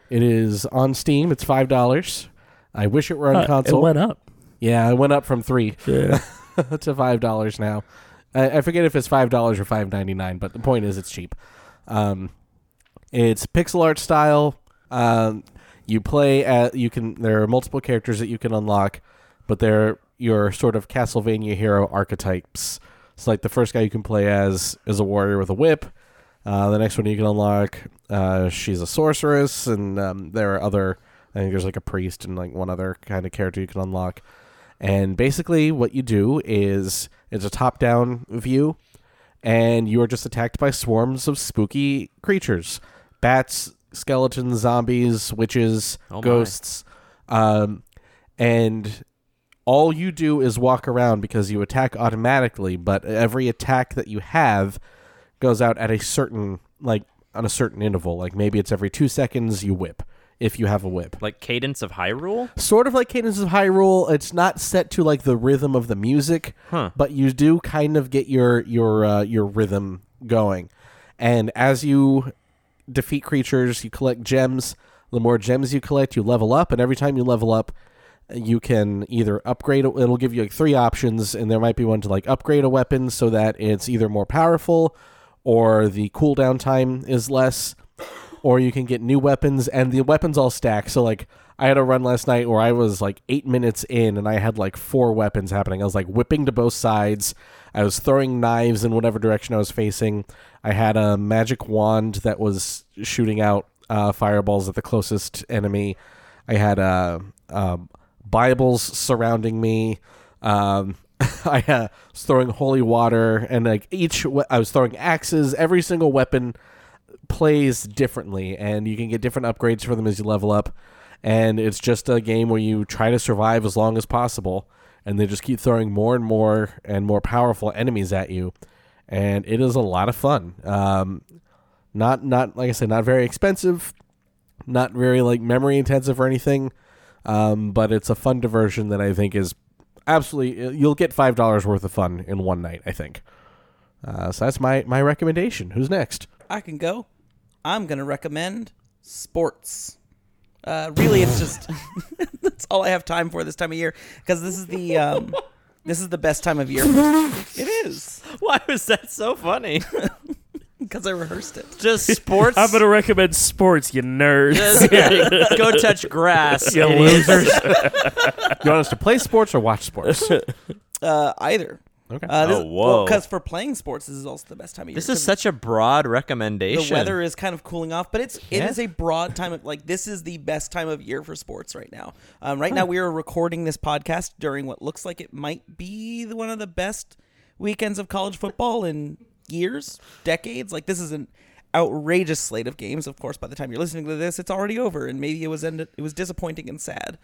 It is on Steam. It's five dollars. I wish it were on Uh, console. It went up. Yeah, it went up from three Yeah. to five dollars now. I, I forget if it's five dollars or five ninety nine, but the point is it's cheap. Um, it's pixel art style. Um, you play at you can. There are multiple characters that you can unlock, but they're your sort of Castlevania hero archetypes. It's like the first guy you can play as is a warrior with a whip. Uh, the next one you can unlock, uh, she's a sorceress, and um, there are other. I think there's like a priest and like one other kind of character you can unlock. And basically, what you do is it's a top-down view, and you are just attacked by swarms of spooky creatures, bats, skeletons, zombies, witches, Oh ghosts, um, and all you do is walk around because you attack automatically. But every attack that you have goes out at a certain like on a certain interval. Like maybe it's every two seconds you whip if you have a whip Like Cadence of Hyrule? sort of like Cadence of Hyrule. It's not set to like the rhythm of the music, Huh. but you do kind of get your your uh, your rhythm going. And as you defeat creatures, you collect gems. The more gems you collect, you level up, and every time you level up, you can either upgrade. It'll give you like three options, and there might be one to like upgrade a weapon so that it's either more powerful, or the cooldown time is less or you can get new weapons and the weapons all stack. So like i had a run last night where i was like eight minutes in and i had like four weapons happening. I was like whipping to both sides. I was throwing knives in whatever direction i was facing. I had a magic wand that was shooting out uh, fireballs at the closest enemy. I had uh, um, bibles surrounding me. Um, I uh, was throwing holy water, and like each, we- I was throwing axes. Every single weapon plays differently, and you can get different upgrades for them as you level up. And it's just a game where you try to survive as long as possible, and they just keep throwing more and more and more powerful enemies at you, and it is a lot of fun. Um, not not like I said, not very expensive, not very like memory intensive or anything, um, but it's a fun diversion that I think is absolutely you'll get five dollars worth of fun in one night. I think. Uh, so that's my my recommendation. Who's next? I can go. I'm gonna recommend sports. Uh, really, it's just that's all I have time for this time of year because this is the um, this is the best time of year. it is Why was that so funny? because I rehearsed it. Just sports. I'm going to recommend sports, you nerds. Just go touch grass. you idiots. losers. You want us to play sports or watch sports? Uh, either. Okay. Uh, this, Oh, whoa. Because for playing sports, this is also the best time of year. This is 'cause such a broad recommendation. the weather is kind of cooling off, but it's it Yeah. is a broad time of like this is the best time of year for sports right now. Um, right now we are recording this podcast during what looks like it might be the, one of the best weekends of college football in years, decades. Like this is an outrageous slate of games. Of course, by the time you're listening to this, it's already over, and maybe it was ended, it was disappointing and sad.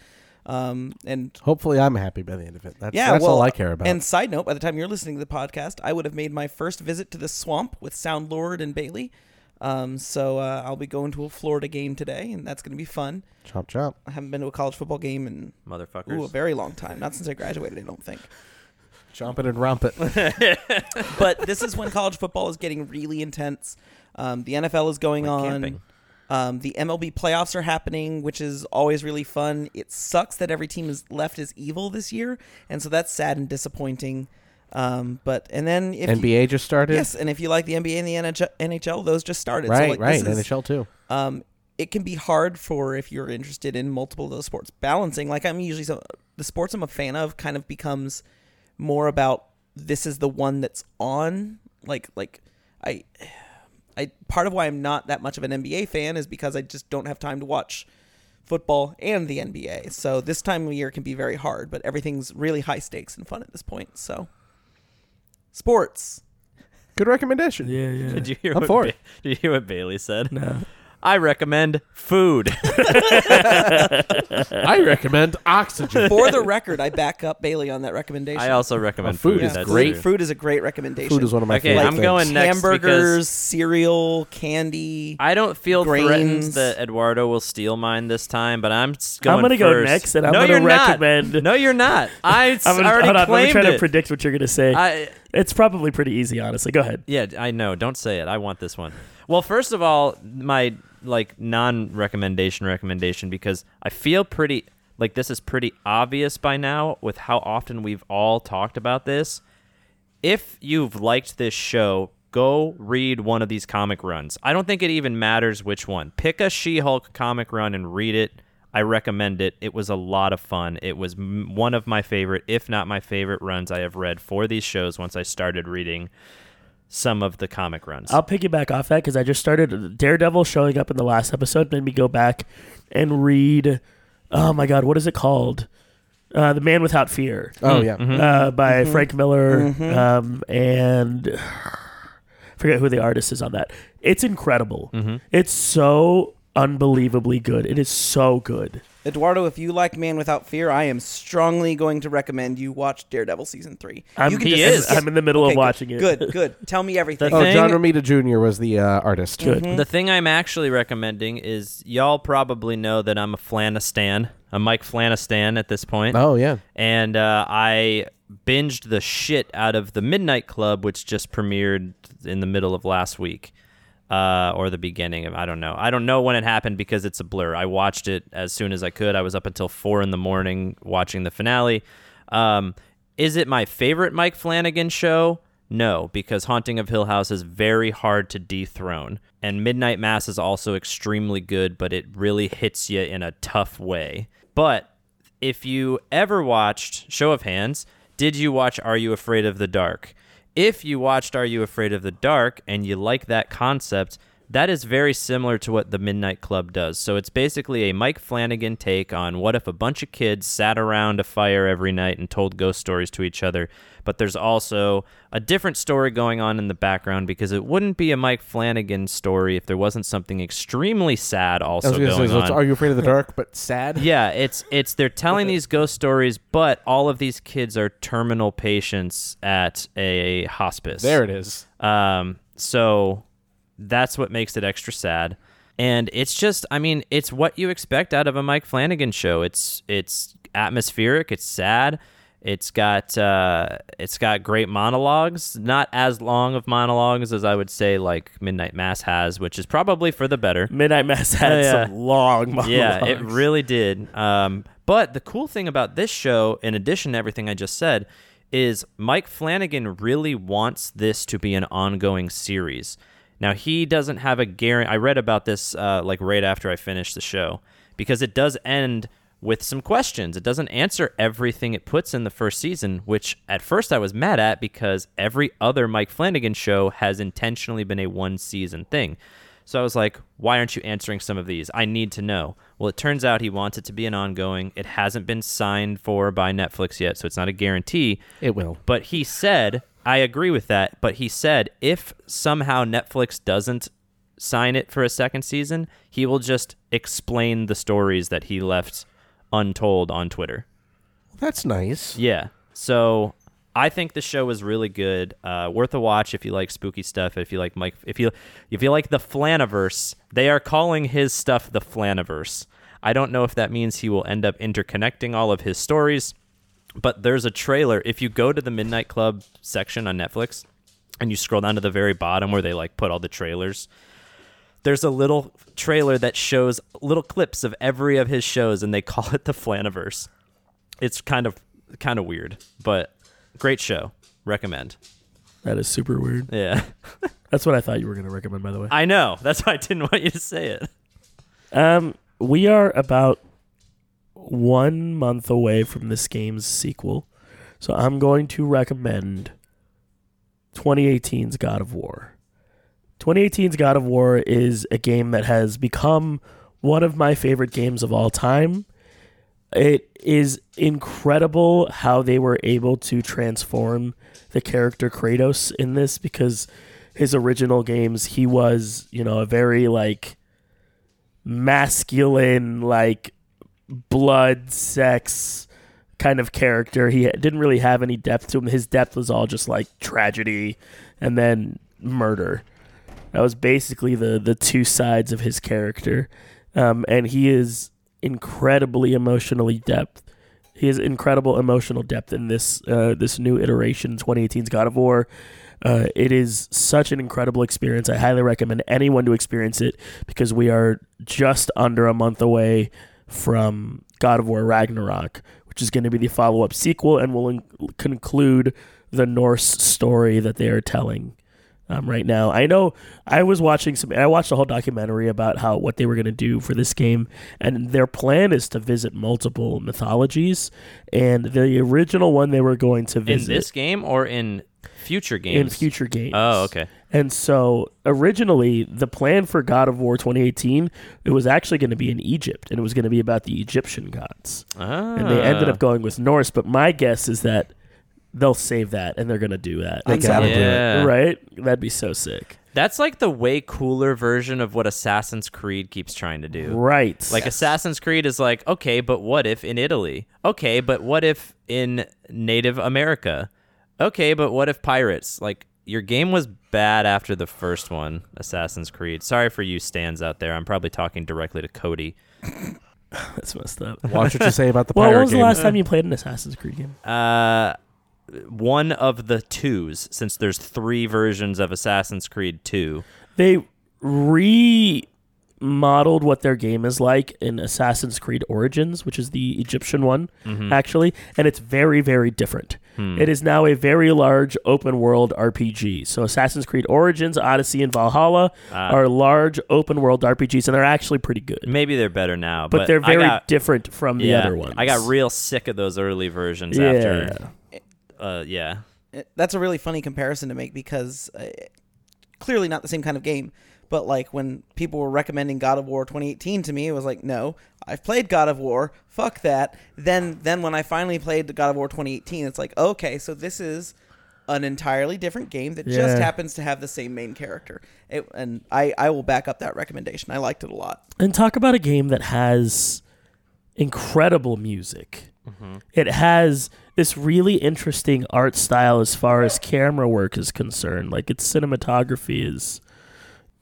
Um, and Hopefully, I'm happy by the end of it. That's, yeah, that's well, all I care about. And side note, by the time you're listening to the podcast, I would have made my first visit to the swamp with Sound Lord and Bailey. Um, so uh, I'll be going to a Florida game today, and that's going to be fun. chomp chomp. I haven't been to a college football game in Motherfuckers. ooh, a very long time, not since I graduated, I don't think. Chomp it and romp it. But this is when college football is getting really intense. Um, the NFL is going Like on. camping. Um, the MLB playoffs are happening, which is always really fun. It sucks that every team is left as evil this year, and so that's sad and disappointing. Um, but and then if you- NBA just started. Yes, and if you like the NBA and the NHL, NHL those just started. right, so like, right. this is- NHL too. um, it can be hard for if you're interested in multiple of those sports. Balancing, like I'm usually so the sports I'm a fan of, kind of becomes more about this is the one that's on. Like like I I part of why I'm not that much of an NBA fan is because I just don't have time to watch football and the NBA. So this time of year can be very hard, but everything's really high stakes and fun at this point. So sports. Good recommendation. Yeah, yeah. Did you hear I'm what for ba- Did you hear what Bailey said? No. I recommend food. I recommend oxygen. For the record, I back up Bailey on that recommendation. I also recommend Oh, food food. is That's great. true. Food is a great recommendation. Food is one of my Okay, favorite I'm things. going next hamburgers, because- cereal, candy. I don't feel threatened that Eduardo will steal mine this time, but I'm s- going I'm gonna go first. next, and I'm no, gonna you're recommend- Not. No, you're not. I s- I'm gonna, already hold on, let me claimed try to it. predict what you're gonna say. I, it's probably pretty easy, honestly. Go ahead. yeah, I know. Don't say it. I want this one. Well, first of all, my like non-recommendation recommendation because I feel pretty like this is pretty obvious by now with how often we've all talked about this. If you've liked this show, go read one of these comic runs. I don't think it even matters which one. Pick a She-Hulk comic run and read it. I recommend it. It was a lot of fun. It was m- one of my favorite, if not my favorite runs I have read for these shows once I started reading some of the comic runs. I'll piggyback off that because I just started Daredevil showing up in the last episode made me go back and read. Oh my God, what is it called? Uh, the Man Without Fear. Oh yeah. uh, by Frank Miller um, and I forget who the artist is on that. It's incredible. It's so unbelievably good. It is so good. Eduardo, if you like Man Without Fear, I am strongly going to recommend you watch Daredevil season three. I'm- you can He just is. I'm in the middle of Okay, good, watching it. Good, good. Tell me everything. Oh, thing- John Romita Jr. was the uh, artist. Good. The thing I'm actually recommending is y'all probably know that I'm a Flanistan, a Mike Flanistan at this point. Oh yeah. And uh, I binged the shit out of The Midnight Club, which just premiered in the middle of last week. Uh, or the beginning of I don't know. I don't know when it happened because it's a blur. I watched it as soon as I could. I was up until four in the morning watching the finale. Um, is it my favorite Mike Flanagan show? No, because Haunting of Hill House is very hard to dethrone. And Midnight Mass is also extremely good, but it really hits you in a tough way. But if you ever watched Show of Hands, did you watch Are You Afraid of the Dark? If you watched Are You Afraid of the Dark and you like that concept, that is very similar to what the Midnight Club does. So it's basically a Mike Flanagan take on what if a bunch of kids sat around a fire every night and told ghost stories to each other. But there's also a different story going on in the background because it wouldn't be a Mike Flanagan story if there wasn't something extremely sad also gonna say, so on. Are You Afraid of the Dark? But sad. Yeah, it's it's they're telling these ghost stories, but all of these kids are terminal patients at a hospice. There it is. Um, so that's what makes it extra sad. And it's just, I mean, it's what you expect out of a Mike Flanagan show. It's it's atmospheric. It's sad. It's got uh, it's got great monologues. Not as long of monologues as I would say like Midnight Mass has, which is probably for the better. Midnight Mass had Oh, yeah. some long monologues. Yeah, it really did. Um, but the cool thing about this show, in addition to everything I just said, is Mike Flanagan really wants this to be an ongoing series. Now he doesn't have a guarantee. I read about this uh, like right after I finished the show because it does end with some questions. It doesn't answer everything it puts in the first season, which at first I was mad at because every other Mike Flanagan show has intentionally been a one season thing. So I was like, why aren't you answering some of these? I need to know. Well, it turns out he wants it to be an ongoing. It hasn't been signed for by Netflix yet, so it's not a guarantee. It will. But he said, I agree with that, but he said if somehow Netflix doesn't sign it for a second season, he will just explain the stories that he left untold on Twitter. That's nice. Yeah. So I think the show is really good. Uh, worth a watch if you like spooky stuff. If you like Mike, if you if you like the Flaniverse, they are calling his stuff the Flaniverse. I don't know if that means he will end up interconnecting all of his stories, but there's a trailer. If you go to the Midnight Club section on Netflix and you scroll down to the very bottom where they like put all the trailers, there's a little trailer that shows little clips of every of his shows and they call it the Flaniverse. It's kind of kind of weird, but great show. Recommend. That is super weird. Yeah. That's what I thought you were going to recommend, by the way. I know. That's why I didn't want you to say it. Um, we are about one month away from this game's sequel, so I'm going to recommend 2018's God of War 2018's God of War is a game that has become one of my favorite games of all time. It is incredible how they were able to transform the character Kratos in this because his original games he was, you know, a very like masculine like blood sex kind of character. He didn't really have any depth to him. His depth was all just like tragedy and then murder. That was basically the the two sides of his character, um, and he is incredibly emotionally depth. He has incredible emotional depth in this uh, this new iteration, 2018's God of War. Uh, it is such an incredible experience. I highly recommend anyone to experience it because we are just under a month away from God of War Ragnarok, which is going to be the follow up sequel and will in- conclude the Norse story that they are telling um, right now. I know I was watching some. I watched a whole documentary about how what they were going to do for this game, and their plan is to visit multiple mythologies. And the original one they were going to visit In this game or in future games? in future games. Oh, okay. And so originally the plan for God of War 2018 it was actually going to be in Egypt and it was going to be about the Egyptian gods. Ah. And they ended up going with Norse, but my guess is that they'll save that and they're going to do that. They gotta do it. Right? That'd be so sick. That's like the way cooler version of what Assassin's Creed keeps trying to do. Right. Like Assassin's Creed is like, okay, but what if in Italy? Okay, but what if in Native America? Okay, but what if pirates? Like your game was bad after the first one, Assassin's Creed. Sorry for you stands out there. I'm probably talking directly to Cody. That's messed up. Watch what you say about the well, pirate when was the last time you played an Assassin's Creed game? Uh one of the twos since there's three versions of Assassin's Creed 2. They remodeled what their game is like in Assassin's Creed Origins, which is the Egyptian one, Mm-hmm. actually, and it's very, very different. Hmm. It is now a very large open world RPG. So Assassin's Creed Origins, Odyssey, and Valhalla Ah. are large open world RPGs, and they're actually pretty good. Maybe they're better now, But, but, they're very got- different from the yeah, other ones. I got real sick of those early versions yeah. after uh yeah. That's a really funny comparison to make because uh, clearly not the same kind of game. But like when people were recommending God of War 2018 to me, it was like, no, I've played God of War. Fuck that. Then then when I finally played the God of War 2018, it's like, okay, so this is an entirely different game that just happens to have the same main character. It, and I I will back up that recommendation. I liked it a lot. And talk about a game that has incredible music. Mm-hmm. It has this really interesting art style as far as camera work is concerned. Like its cinematography is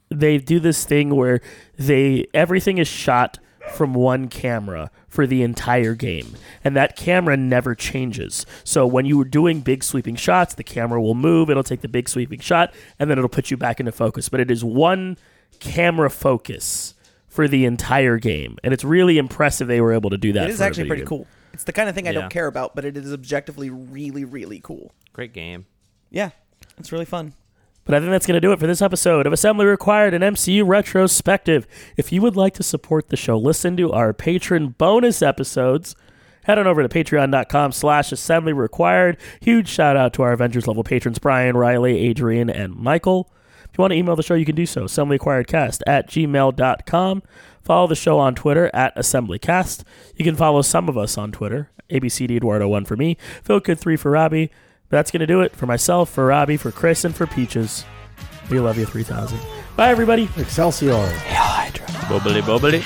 they do this thing where they everything is shot from one camera for the entire game and that camera never changes so when you are doing big sweeping shots the camera will move it'll take the big sweeping shot and then it'll put you back into focus but it is one camera focus for the entire game and it's really impressive they were able to do that it is actually pretty game. cool. It's the kind of thing I Yeah. don't care about, but it is objectively really really cool. Great game. Yeah, it's really fun. But I think that's going to do it for this episode of Assembly Required, an MCU retrospective. If you would like to support the show, listen to our Patreon bonus episodes. Head on over to patreon.com slash assembly required. Huge shout out to our Avengers level patrons Brian, Riley, Adrian, and Michael. If you want to email the show, you can do so. Assemblyrequiredcast at gmail.com. Follow the show on Twitter at AssemblyCast. You can follow some of us on Twitter. ABCD Eduardo1 for me. Phil Kid 3 for Robbie. But that's going to do it for myself, for Robbie, for Chris, and for Peaches. We love you 3000. Bye, everybody. Excelsior. Bubbly bubbly.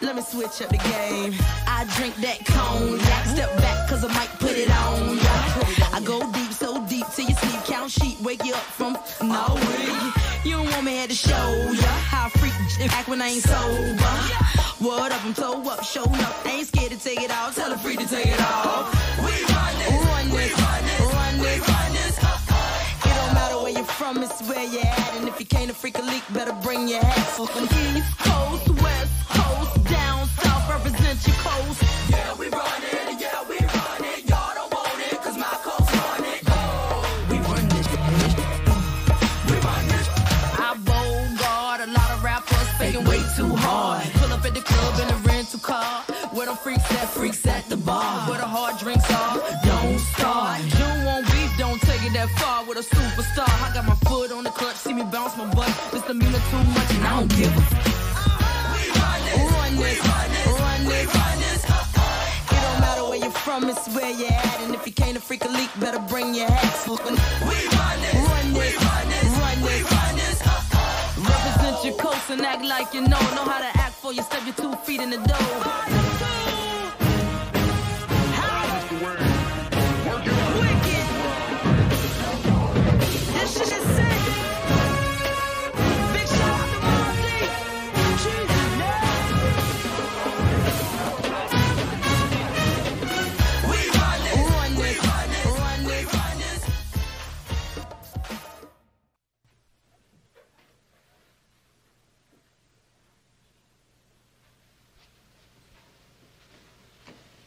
Let me switch up the game. I drink that cognac. Step back, cause I might put it on ya. I go deep, so deep till you sleep. Count sheep, wake you up from no way. You don't want me here to show ya how I freak act when I ain't sober. What up, I'm toe up, show up. Ain't scared to take it out, tell her free to take it off. We run it's where you're at. And if you can't a freak a leak, better bring your hat. From East Coast, West Coast, down south, represent your coast. Yeah, we run it, yeah, we run it. Y'all don't want my coast run it. We run this, uh, we run this. I bogart a lot of rappers faking way too hard. Pull up at the club in a rental car. Where freaks at, freaks at the bar. Where the hard drinks are, don't start. You won't beef, don't take it that far with a superstar bounce my butt. This the meaner too much, and I don't give a. Run this, run this. It don't matter where you're from, it's where you at. And if you can't a freak a leak, better bring your hat. We run this, run this, run this. Represent your coast and act like you know. Know how to act for you. Step your two feet in the dough.